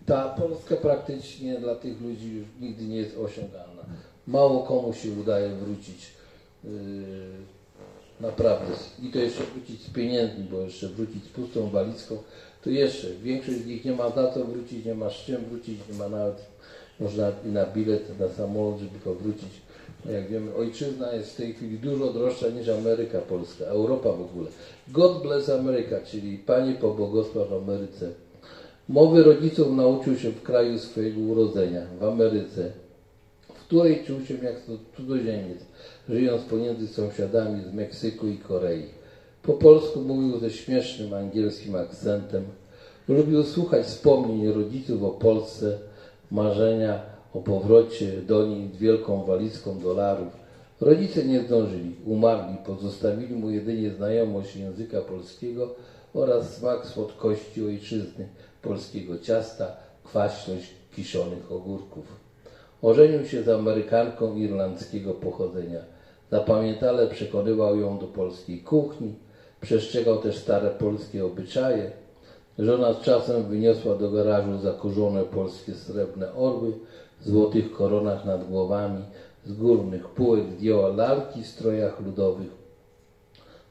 ta Polska praktycznie dla tych ludzi już nigdy nie jest osiągalna. Mało komu się udaje wrócić y, naprawdę. I to jeszcze wrócić z pieniędzmi, bo jeszcze wrócić z pustą walizką, to jeszcze większość z nich nie ma za co wrócić, nie ma z czym wrócić, nie ma nawet można na bilet, na samolot, żeby powrócić. No jak wiemy, ojczyzna jest w tej chwili dużo droższa niż Ameryka Polska, Europa w ogóle. God bless America, czyli Panie pobłogosław Ameryce. Mowy rodziców nauczył się w kraju swojego urodzenia, w Ameryce, w której czuł się jak cudzoziemiec, żyjąc pomiędzy sąsiadami z Meksyku i Korei. Po polsku mówił ze śmiesznym angielskim akcentem. Lubił słuchać wspomnień rodziców o Polsce, marzenia o powrocie do niej z wielką walizką dolarów. Rodzice nie zdążyli, umarli, pozostawili mu jedynie znajomość języka polskiego oraz smak słodkości ojczyzny, polskiego ciasta, kwaśność kiszonych ogórków. Ożenił się z Amerykanką irlandzkiego pochodzenia. Zapamiętale przekonywał ją do polskiej kuchni, przestrzegał też stare polskie obyczaje. Żona z czasem wyniosła do garażu zakurzone polskie srebrne orły w złotych koronach nad głowami. Z górnych półek zdjęła lalki w strojach ludowych.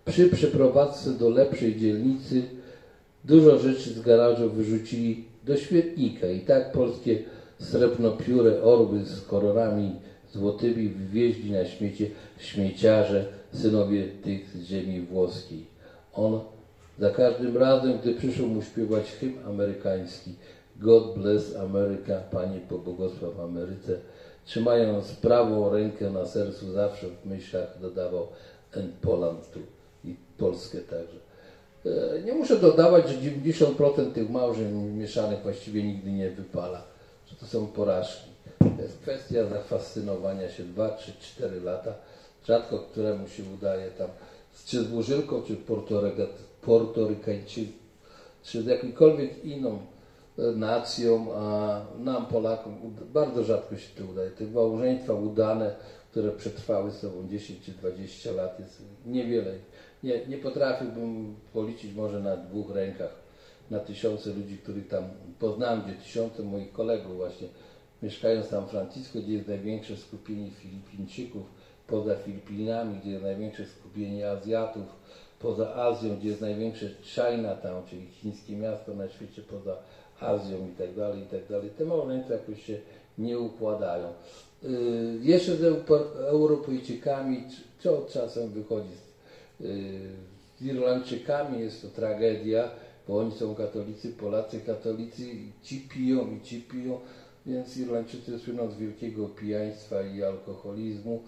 Przy przeprowadzce do lepszej dzielnicy dużo rzeczy z garażu wyrzucili do śmietnika i tak polskie srebrnopióre orły z koronami złotymi wywieźli na śmiecie śmieciarze, synowie tych z ziemi włoskiej. On za każdym razem, gdy przyszło mu śpiewać hymn amerykański God bless America, Panie pobłogosław Ameryce, trzymając prawą rękę na sercu zawsze w myślach dodawał and Poland tu i Polskę także. E, Nie muszę dodawać, że 90% tych małżeń mieszanych właściwie nigdy nie wypala, że to są porażki. To jest kwestia zafascynowania się 2, 3, 4 lata. Rzadko któremu się udaje tam, z Burzylką, czy Portorykańczykiem, czy z jakimkolwiek inną e, nacją, a nam Polakom bardzo rzadko się to udaje. Te małżeństwa udane, które przetrwały sobą 10 czy 20 lat jest niewiele. Nie, nie potrafiłbym policzyć może na dwóch rękach na tysiące ludzi, których tam poznałem, gdzie tysiące moich kolegów właśnie mieszkają w San Francisco, gdzie jest największe skupienie Filipińczyków, poza Filipinami, gdzie jest największe skupienie Azjatów, poza Azją, gdzie jest największe Chinatown, czyli chińskie miasto na świecie poza Azją i tak dalej, i tak dalej. Te małżeństwa jakoś się nie układają. Yy, jeszcze z Europejczykami, czy- co czasem wychodzi z, yy, z Irlandczykami jest to tragedia, bo oni są katolicy, Polacy katolicy, ci piją i ci piją, więc Irlandczycy słyną z wielkiego pijaństwa i alkoholizmu.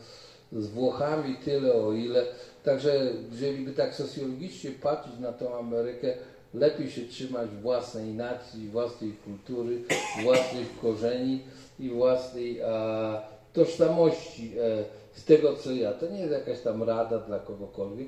Z Włochami tyle o ile. Także jeżeli by tak socjologicznie patrzeć na tą Amerykę, lepiej się trzymać własnej nacji, własnej kultury, własnych korzeni i własnej a, tożsamości e, z tego, co ja. To nie jest jakaś tam rada dla kogokolwiek.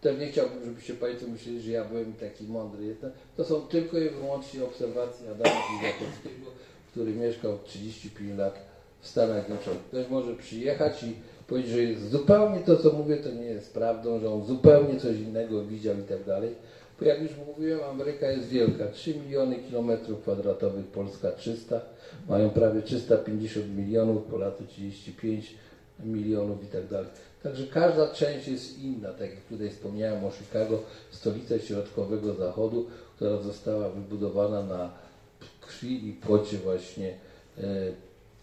Też nie chciałbym, żebyście Państwo myśleli, że ja byłem taki mądry. To są tylko i wyłącznie obserwacje Adama Gizakowskiego, który mieszkał 35 lat w Stanach Zjednoczonych. Ktoś może przyjechać i powiedzieć, że zupełnie to, co mówię, to nie jest prawdą, że on zupełnie coś innego widział i tak dalej. Bo jak już mówiłem, Ameryka jest wielka. 3 miliony kilometrów kwadratowych, Polska 300. Mają prawie 350 milionów, Polacy 35 milionów i tak dalej. Także każda część jest inna, tak jak tutaj wspomniałem o Chicago, stolica środkowego zachodu, która została wybudowana na krwi i pocie właśnie e,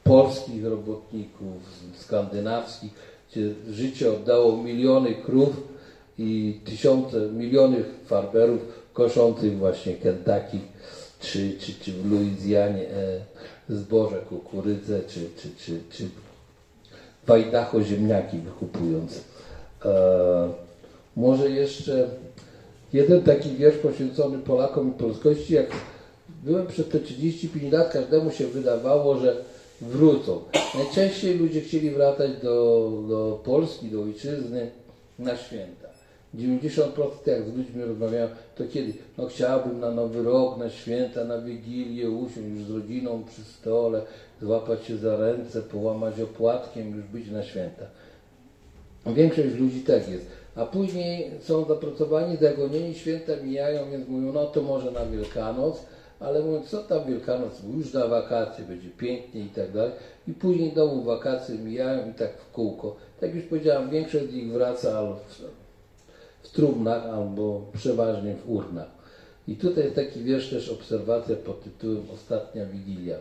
polskich robotników, skandynawskich, gdzie życie oddało miliony krów i tysiące, miliony farberów koszących właśnie Kentucky czy, czy, czy w Luizjanie e, zboże, kukurydzę, czy, czy, czy, czy w Ajdacho ziemniaki wykupując. E, może jeszcze jeden taki wiersz poświęcony Polakom i polskości, jak byłem przez te 35 lat, każdemu się wydawało, że wrócą. Najczęściej ludzie chcieli wracać do, do Polski, do ojczyzny na święta. 90% jak z ludźmi rozmawiałem, to kiedy? No chciałbym na Nowy Rok, na święta, na Wigilię usiąść już z rodziną przy stole, złapać się za ręce, połamać opłatkiem, już być na święta. Większość ludzi tak jest. A później są zapracowani, zagonieni, święta mijają, więc mówią, no to może na Wielkanoc, ale mówią, co tam Wielkanoc, już na wakacje, będzie pięknie i tak dalej. I później znowu wakacje mijają i tak w kółko. Tak już powiedziałem, większość z nich wraca albo w, w trumnach, albo przeważnie w urnach. I tutaj jest taki wiersz też, obserwacja pod tytułem Ostatnia Wigilia.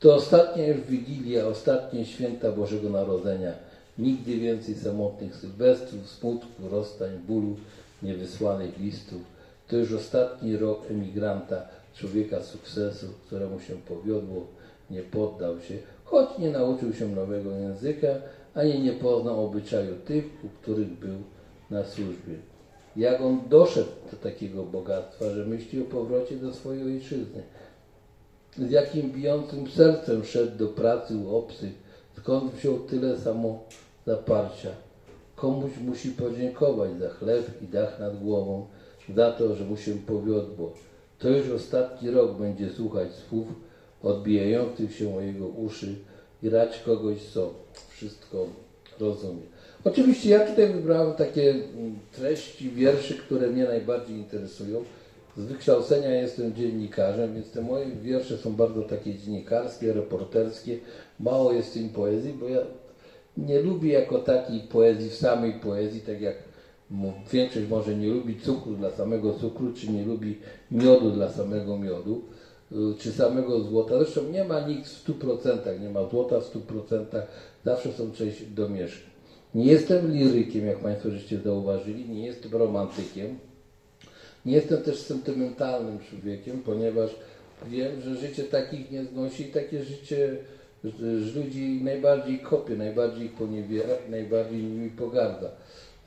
To ostatnia już Wigilia, ostatnie święta Bożego Narodzenia. Nigdy więcej samotnych sylwestrów, smutku, rozstań, bólu, niewysłanych listów. To już ostatni rok emigranta, człowieka sukcesu, któremu się powiodło, nie poddał się, choć nie nauczył się nowego języka, ani nie poznał obyczaju tych, u których był na służbie. Jak on doszedł do takiego bogactwa, że myśli o powrocie do swojej ojczyzny z jakim bijącym sercem szedł do pracy u obcych, skąd wziął tyle samo zaparcia. Komuś musi podziękować za chleb i dach nad głową, za to, że mu się powiodło. To już ostatni rok będzie słuchać słów odbijających się o jego uszy i rać kogoś, co wszystko rozumie. Oczywiście ja tutaj wybrałem takie mm, treści wierszy, które mnie najbardziej interesują. Z wykształcenia jestem dziennikarzem, więc te moje wiersze są bardzo takie dziennikarskie, reporterskie. Mało jest w tym poezji, bo ja nie lubię jako takiej poezji w samej poezji, tak jak większość może nie lubi cukru dla samego cukru, czy nie lubi miodu dla samego miodu, y, czy samego złota. Zresztą nie ma nikt w 100%, nie ma złota w 100%, zawsze są część domieszki. Nie jestem lirykiem, jak Państwo żeście zauważyli, nie jestem romantykiem. Nie jestem też sentymentalnym człowiekiem, ponieważ wiem, że życie takich nie znosi i takie życie ludzi najbardziej kopie, najbardziej poniewiera najbardziej nimi pogardza.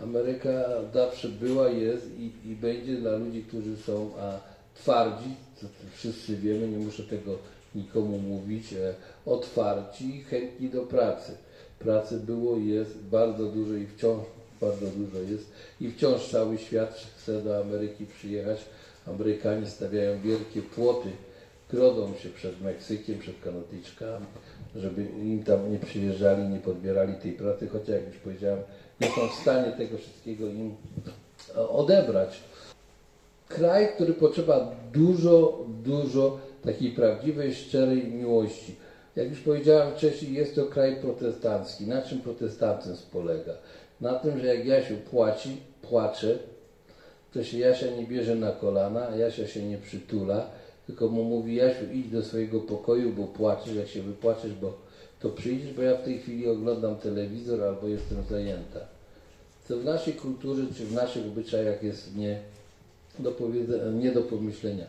Ameryka zawsze była, jest i, i będzie dla ludzi, którzy są a, twardzi, wszyscy wiemy, nie muszę tego nikomu mówić, e, otwarci chętni do pracy. Pracy było jest bardzo dużo i wciąż bardzo dużo jest i wciąż cały świat chce do Ameryki przyjechać. Amerykanie stawiają wielkie płoty, grodzą się przed Meksykiem, przed Kanadyjczykami, żeby im tam nie przyjeżdżali, nie podbierali tej pracy, chociaż jak już powiedziałem, nie są w stanie tego wszystkiego im e, odebrać. Kraj, który potrzeba dużo, dużo takiej prawdziwej, szczerej miłości. Jak już powiedziałem wcześniej, jest to kraj protestancki. Na czym protestantyzm polega? Na tym, że jak Jasiu płaci, płacze, to się Jasia nie bierze na kolana, Jasia się nie przytula, tylko mu mówi, Jasiu, idź do swojego pokoju, bo płaczesz, jak się wypłaczesz, bo to przyjdziesz, bo ja w tej chwili oglądam telewizor albo jestem zajęta. Co w naszej kulturze czy w naszych obyczajach jest nie do, nie do pomyślenia.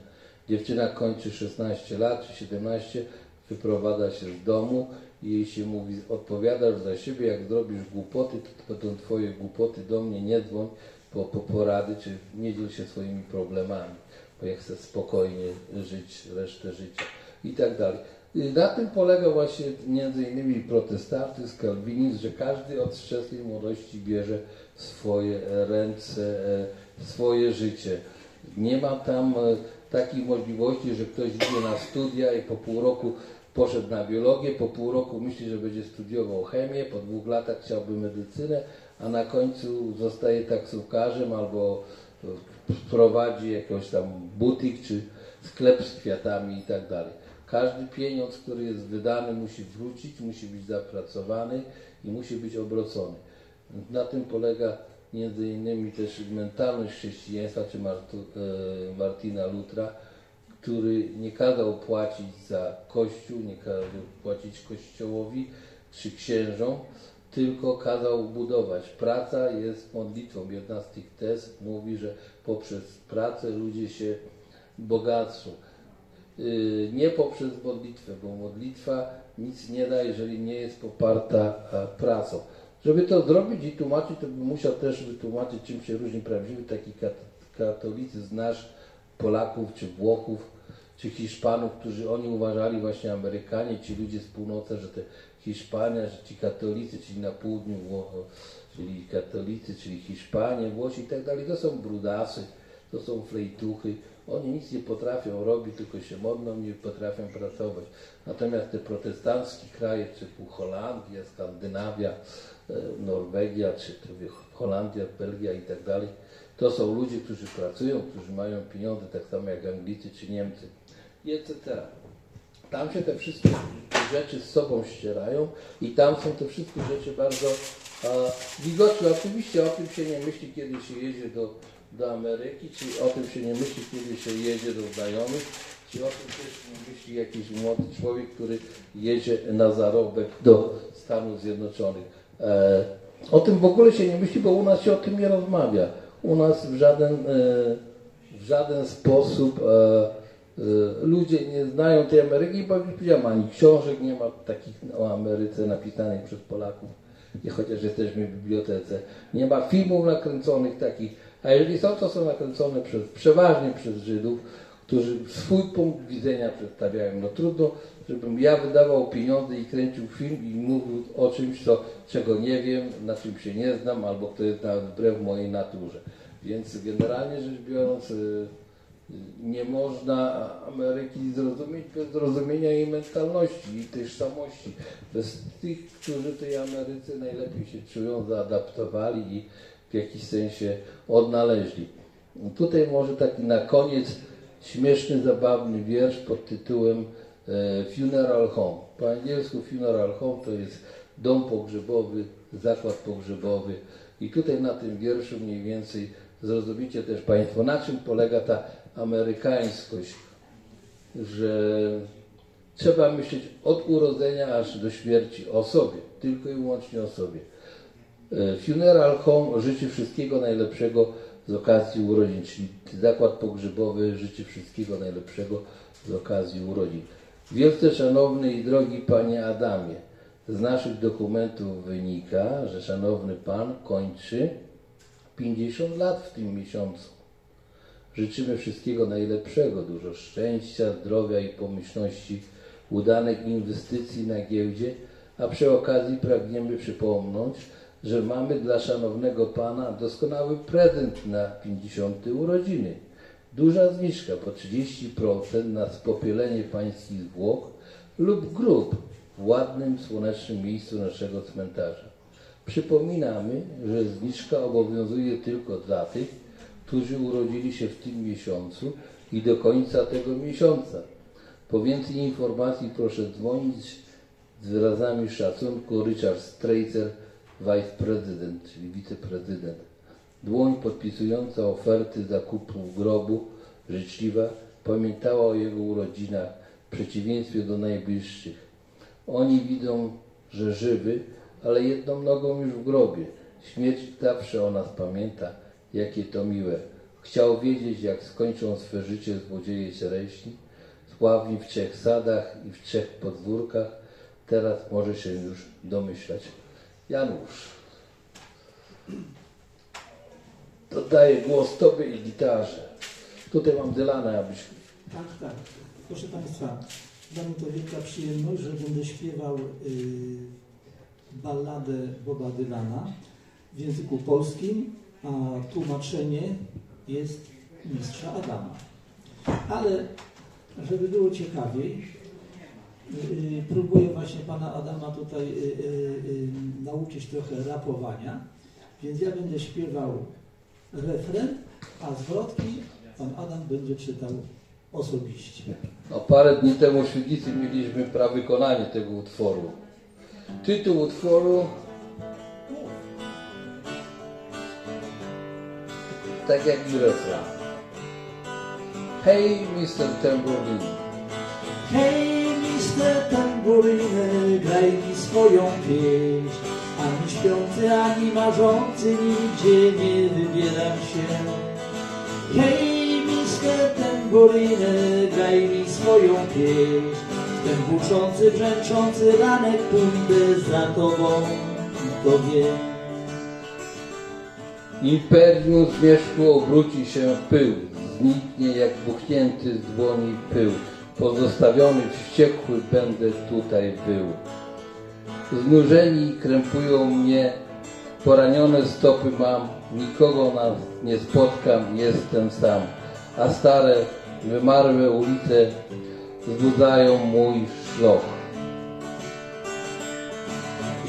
Dziewczyna kończy 16 lat czy 17, wyprowadza się z domu i jej się mówi, odpowiadasz za siebie, jak zrobisz głupoty, to będą twoje głupoty, do mnie nie dzwoń po, po porady, czy nie dziel się swoimi problemami, bo ja chcę spokojnie żyć resztę życia i tak dalej. Na tym polega właśnie między innymi protestantyzm, kalwinizm, że każdy od wczesnej młodości bierze w swoje ręce e, swoje życie. Nie ma tam e, takiej możliwości, że ktoś idzie na studia i po pół roku poszedł na biologię, po pół roku myśli, że będzie studiował chemię, po dwóch latach chciałby medycynę, a na końcu zostaje taksówkarzem albo e, prowadzi jakiś tam butik czy sklep z kwiatami i tak dalej. Każdy pieniądz, który jest wydany, musi wrócić, musi być zapracowany i musi być obrocony. Na tym polega między innymi też mentalność chrześcijaństwa, czy e, Martina Lutra, który nie kazał płacić za kościół, nie kazał płacić kościołowi czy księżom, tylko kazał budować. Praca jest modlitwą. Jedna z tych tez mówi, że poprzez pracę ludzie się bogacą. Y, Nie poprzez modlitwę, bo modlitwa nic nie da, jeżeli nie jest poparta pracą. Żeby to zrobić i tłumaczyć, to bym musiał też wytłumaczyć, czym się różni prawdziwy taki kat- katolicyzm nasz, Polaków czy Włochów, czy Hiszpanów, którzy oni uważali właśnie Amerykanie, ci ludzie z północy, że te Hiszpania, że ci katolicy, czyli na południu Włoch, czyli katolicy, czyli Hiszpanie, Włosi i tak dalej, to są brudasy, to są flejtuchy, oni nic nie potrafią robić, tylko się modlą, nie potrafią pracować. Natomiast te protestanckie kraje, typu Holandia, Skandynawia, e, Norwegia, czy Holandia, Belgia i tak dalej, to są ludzie, którzy pracują, którzy mają pieniądze, tak samo jak Anglicy czy Niemcy, etc. Tam się te wszystkie rzeczy z sobą ścierają i tam są te wszystkie rzeczy bardzo a, widoczne. Oczywiście o tym się nie myśli, kiedy się jedzie do, do Ameryki, czy o tym się nie myśli, kiedy się jedzie do znajomych, czy o tym też nie myśli jakiś młody człowiek, który jedzie na zarobek do Stanów Zjednoczonych. E, o tym w ogóle się nie myśli, bo u nas się o tym nie rozmawia. U nas w żaden, e, w żaden sposób e, E, ludzie nie znają tej Ameryki, bo jak już powiedziałem, ani książek nie ma takich o Ameryce napisanych przez Polaków, chociaż jesteśmy w bibliotece. Nie ma filmów nakręconych takich, a jeżeli są, to są nakręcone przez, przeważnie przez Żydów, którzy swój punkt widzenia przedstawiają. No trudno, żebym ja wydawał pieniądze i kręcił film i mówił o czymś, co, czego nie wiem, na czym się nie znam, albo kto jest nawet wbrew mojej naturze. Więc generalnie rzecz biorąc, y, nie można Ameryki zrozumieć bez zrozumienia jej mentalności i tożsamości. Bez tych, którzy tej Ameryce najlepiej się czują, zaadaptowali i w jakiś sensie odnaleźli. Tutaj może taki na koniec śmieszny, zabawny wiersz pod tytułem e, Funeral Home. Po angielsku Funeral Home to jest dom pogrzebowy, zakład pogrzebowy. I tutaj na tym wierszu mniej więcej zrozumiecie też Państwo, na czym polega ta amerykańskość, że trzeba myśleć od urodzenia aż do śmierci o sobie, tylko i wyłącznie o sobie. E, Funeral Home życzy wszystkiego najlepszego z okazji urodzin, czyli zakład pogrzebowy życzy wszystkiego najlepszego z okazji urodzin. Wielce szanowny i drogi Panie Adamie, z naszych dokumentów wynika, że szanowny Pan kończy 50 lat w tym miesiącu. Życzymy wszystkiego najlepszego, dużo szczęścia, zdrowia i pomyślności, udanych inwestycji na giełdzie, a przy okazji pragniemy przypomnieć, że mamy dla szanownego Pana doskonały prezent na 50 urodziny. Duża zniżka po 30% na spopielenie pańskich zwłok lub grób w ładnym, słonecznym miejscu naszego cmentarza. Przypominamy, że zniżka obowiązuje tylko dla tych, którzy urodzili się w tym miesiącu i do końca tego miesiąca. Po więcej informacji proszę dzwonić z wyrazami szacunku Richard Stracer, vice prezydent, czyli wiceprezydent. Dłoń podpisująca oferty zakupu grobu, życzliwa, pamiętała o jego urodzinach w przeciwieństwie do najbliższych. Oni widzą, że żywy, ale jedną nogą już w grobie. Śmierć zawsze o nas pamięta, jakie to miłe. Chciał wiedzieć, jak skończą swe życie złodzieje czereśni, sławni w trzech sadach i w trzech podwórkach. Teraz może się już domyślać. Janusz. Oddaję głos Tobie i gitarze. Tutaj mam Dylana, abyś... Tak, tak. Proszę Państwa, dla mnie to wielka przyjemność, że będę śpiewał y, balladę Boba Dylana w języku polskim, a tłumaczenie jest mistrza Adama. Ale żeby było ciekawiej, próbuję właśnie pana Adama tutaj y, y, y, nauczyć trochę rapowania, więc ja będę śpiewał refren, a zwrotki pan Adam będzie czytał osobiście. No, parę dni temu w Świdnicy mieliśmy prawykonanie tego utworu. Tytuł utworu tak jak i refren. Hey Mr. Tambourine, Hej, tamburyny, graj mi swoją pieśń. Ani śpiący, ani marzący, nigdzie nie wybieram się. Hej, mister tamburyny, graj mi swoją pieśń. Ten buczący, brzęczący ranek pójdę za tobą, to wiem. Imperium zmierzchu obróci się w pył, zniknie jak buchnięty z dłoni pył. Pozostawiony wściekły będę tutaj był. Znużeni krępują mnie, poranione stopy mam, nikogo nas nie spotkam, jestem sam. A stare, wymarłe ulice zbudzają mój szloch.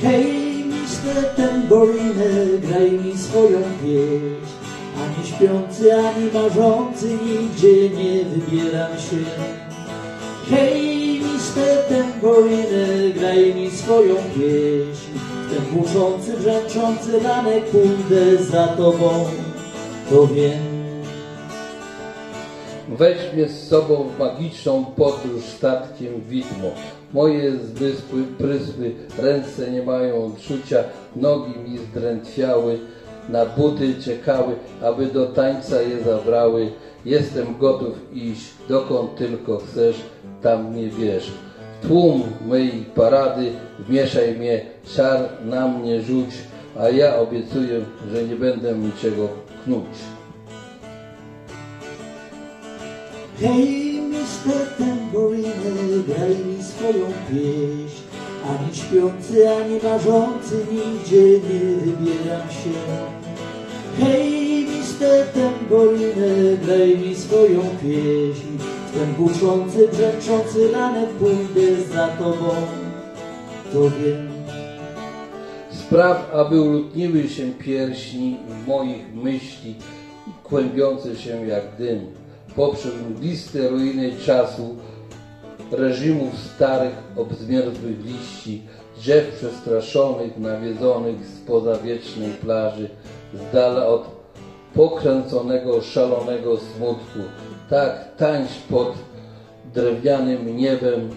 Hej, mister tambourine, graj mi swoją pieśń. Ani śpiący, ani marzący, nigdzie nie wybieram się. Hej, mister tambourine, graj mi swoją pieśń. Ten buczący, brzęczący ranek pójdę za tobą, to wiem. Weź mnie z sobą w magiczną podróż statkiem widmo. Moje zmysły prysły, ręce nie mają czucia, nogi mi zdrętwiały, na buty czekały, aby do tańca je zabrały. Jestem gotów iść, dokąd tylko chcesz, tam mnie bierz. W tłum mej parady wmieszaj mnie, czar na mnie rzuć, a ja obiecuję, że nie będę niczego knuć. Hej, mister tambourine, graj mi swoją pieśń. Ani śpiący, ani marzący, nigdzie nie wybieram się. Hej, mister tambourine, graj mi swoją pieśń. Ten buczący, brzęczący ranek pójdę za tobą, to wiem. Spraw, aby uludniły się piersi moich myśli, kłębiące się jak dym. poprzez mgliste ruiny czasu, reżimów starych, obzmierzłych liści, drzew przestraszonych, nawiedzonych spoza wiecznej plaży, z dala od pokręconego, szalonego smutku. Tak, tańcz pod drewnianym niebem,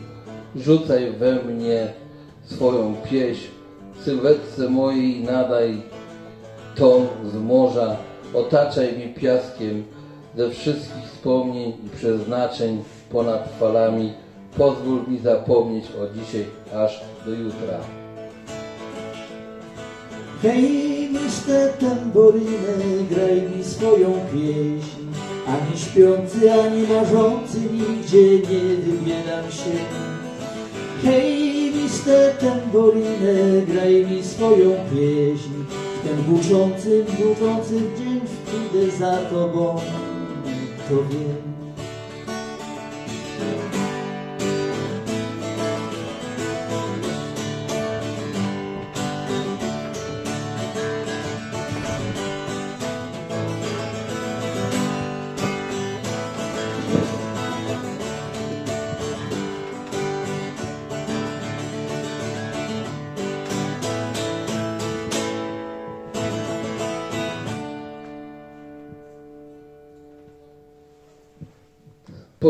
rzucaj we mnie swoją pieśń, sylwetce mojej nadaj ton z morza, otaczaj mnie piaskiem ze wszystkich wspomnień i przeznaczeń ponad falami. Pozwól mi zapomnieć o dzisiaj aż do jutra. Hej, mister tamboryny, graj mi swoją pieśń. Ani śpiący, ani marzący, nigdzie nie wybieram się. Hej, mister tamboryny, graj mi swoją pieśń. W ten buczącym, buczącym dzień pójdę za tobą, to wiem.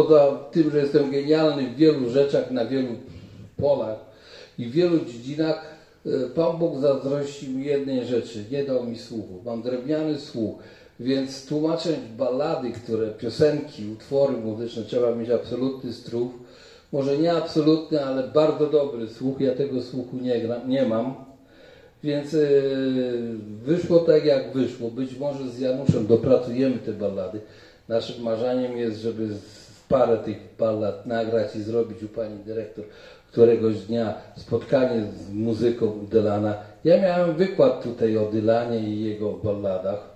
Poza tym, że jestem genialny w wielu rzeczach, na wielu polach i w wielu dziedzinach, e, Pan Bóg zazdrości mi jednej rzeczy, nie dał mi słuchu. Mam drewniany słuch, więc tłumacząc ballady, które, piosenki, utwory muzyczne, trzeba mieć absolutny słuch. Może nie absolutny, ale bardzo dobry słuch. Ja tego słuchu nie, gram, nie mam. Więc e, wyszło tak, jak wyszło. Być może z Januszem dopracujemy te ballady. Naszym marzeniem jest, żeby z parę tych ballad nagrać i zrobić u pani dyrektor któregoś dnia spotkanie z muzyką Dylana. Ja miałem wykład tutaj o Dylanie i jego balladach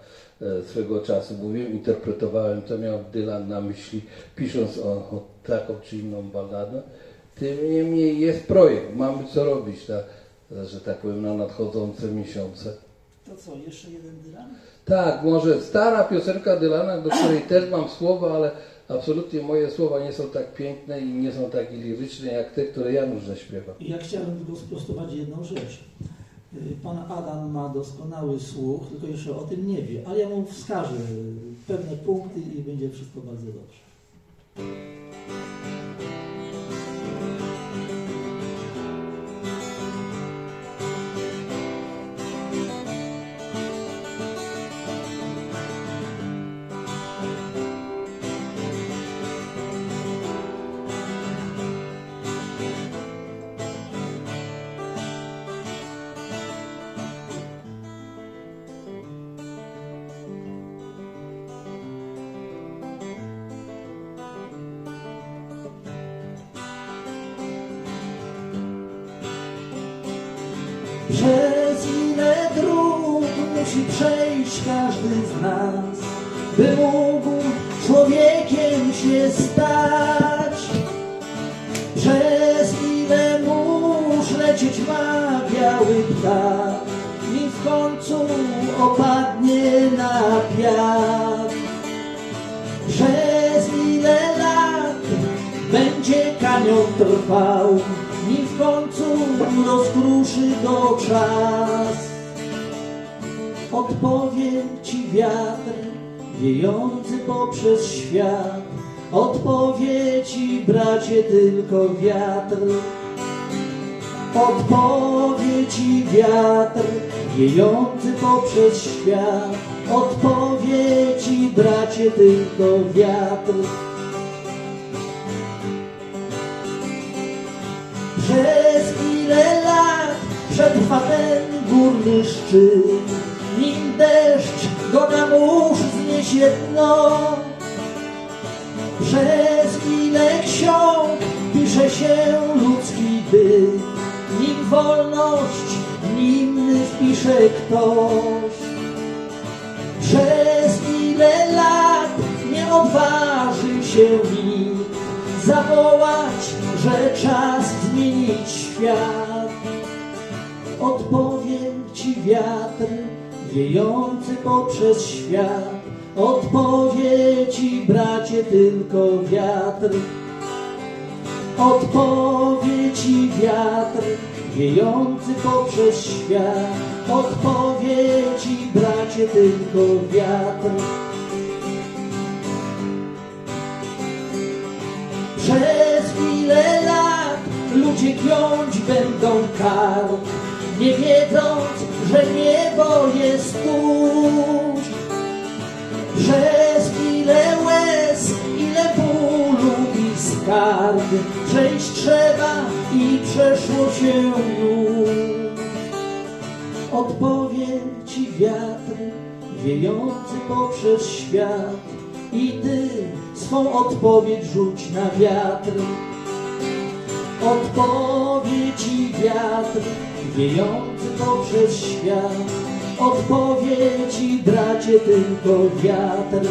e, swego czasu. Mówiłem, interpretowałem, co miał Dylan na myśli, pisząc o, o taką czy inną balladę. Tym niemniej jest projekt, mamy co robić, że tak powiem, na nadchodzące miesiące. To co, jeszcze jeden dylan? Tak, może stara piosenka Dylana, do której też mam słowa, ale absolutnie moje słowa nie są tak piękne i nie są tak liryczne jak te, które Janusz zaśpiewa. Ja chciałem tylko sprostować jedną rzecz. Y, Pan Adam ma doskonały słuch, tylko jeszcze o tym nie wie, ale ja mu wskażę pewne punkty i będzie wszystko bardzo dobrze. Tylko wiatr. Odpowie ci wiatr, wiejący poprzez świat. Odpowie ci, bracie, tylko wiatr. Przez ile lat przetrwa ten górny szczyt, nim deszcz go na mórz zniesie dno. Przez ile ksiąg pisze się ludzki byt, nim wolność nim wpisze ktoś. Przez ile lat nie odważy się nikt zawołać, że czas zmienić świat. Odpowie ci wiatr, wiejący poprzez świat. Odpowiedzi bracie tylko wiatr Odpowiedzi wiatr wiejący poprzez świat Odpowiedzi bracie tylko wiatr Przez wiele lat ludzie giąć będą kar, nie wiedząc, że niebo jest tuż. Przez skarg, przejść trzeba i przeszło się już. Odpowiedzi wiatr wiejący poprzez świat i ty swą odpowiedź rzuć na wiatr. Odpowiedzi wiatr wiejący poprzez świat. Odpowiedzi bracie tylko wiatr.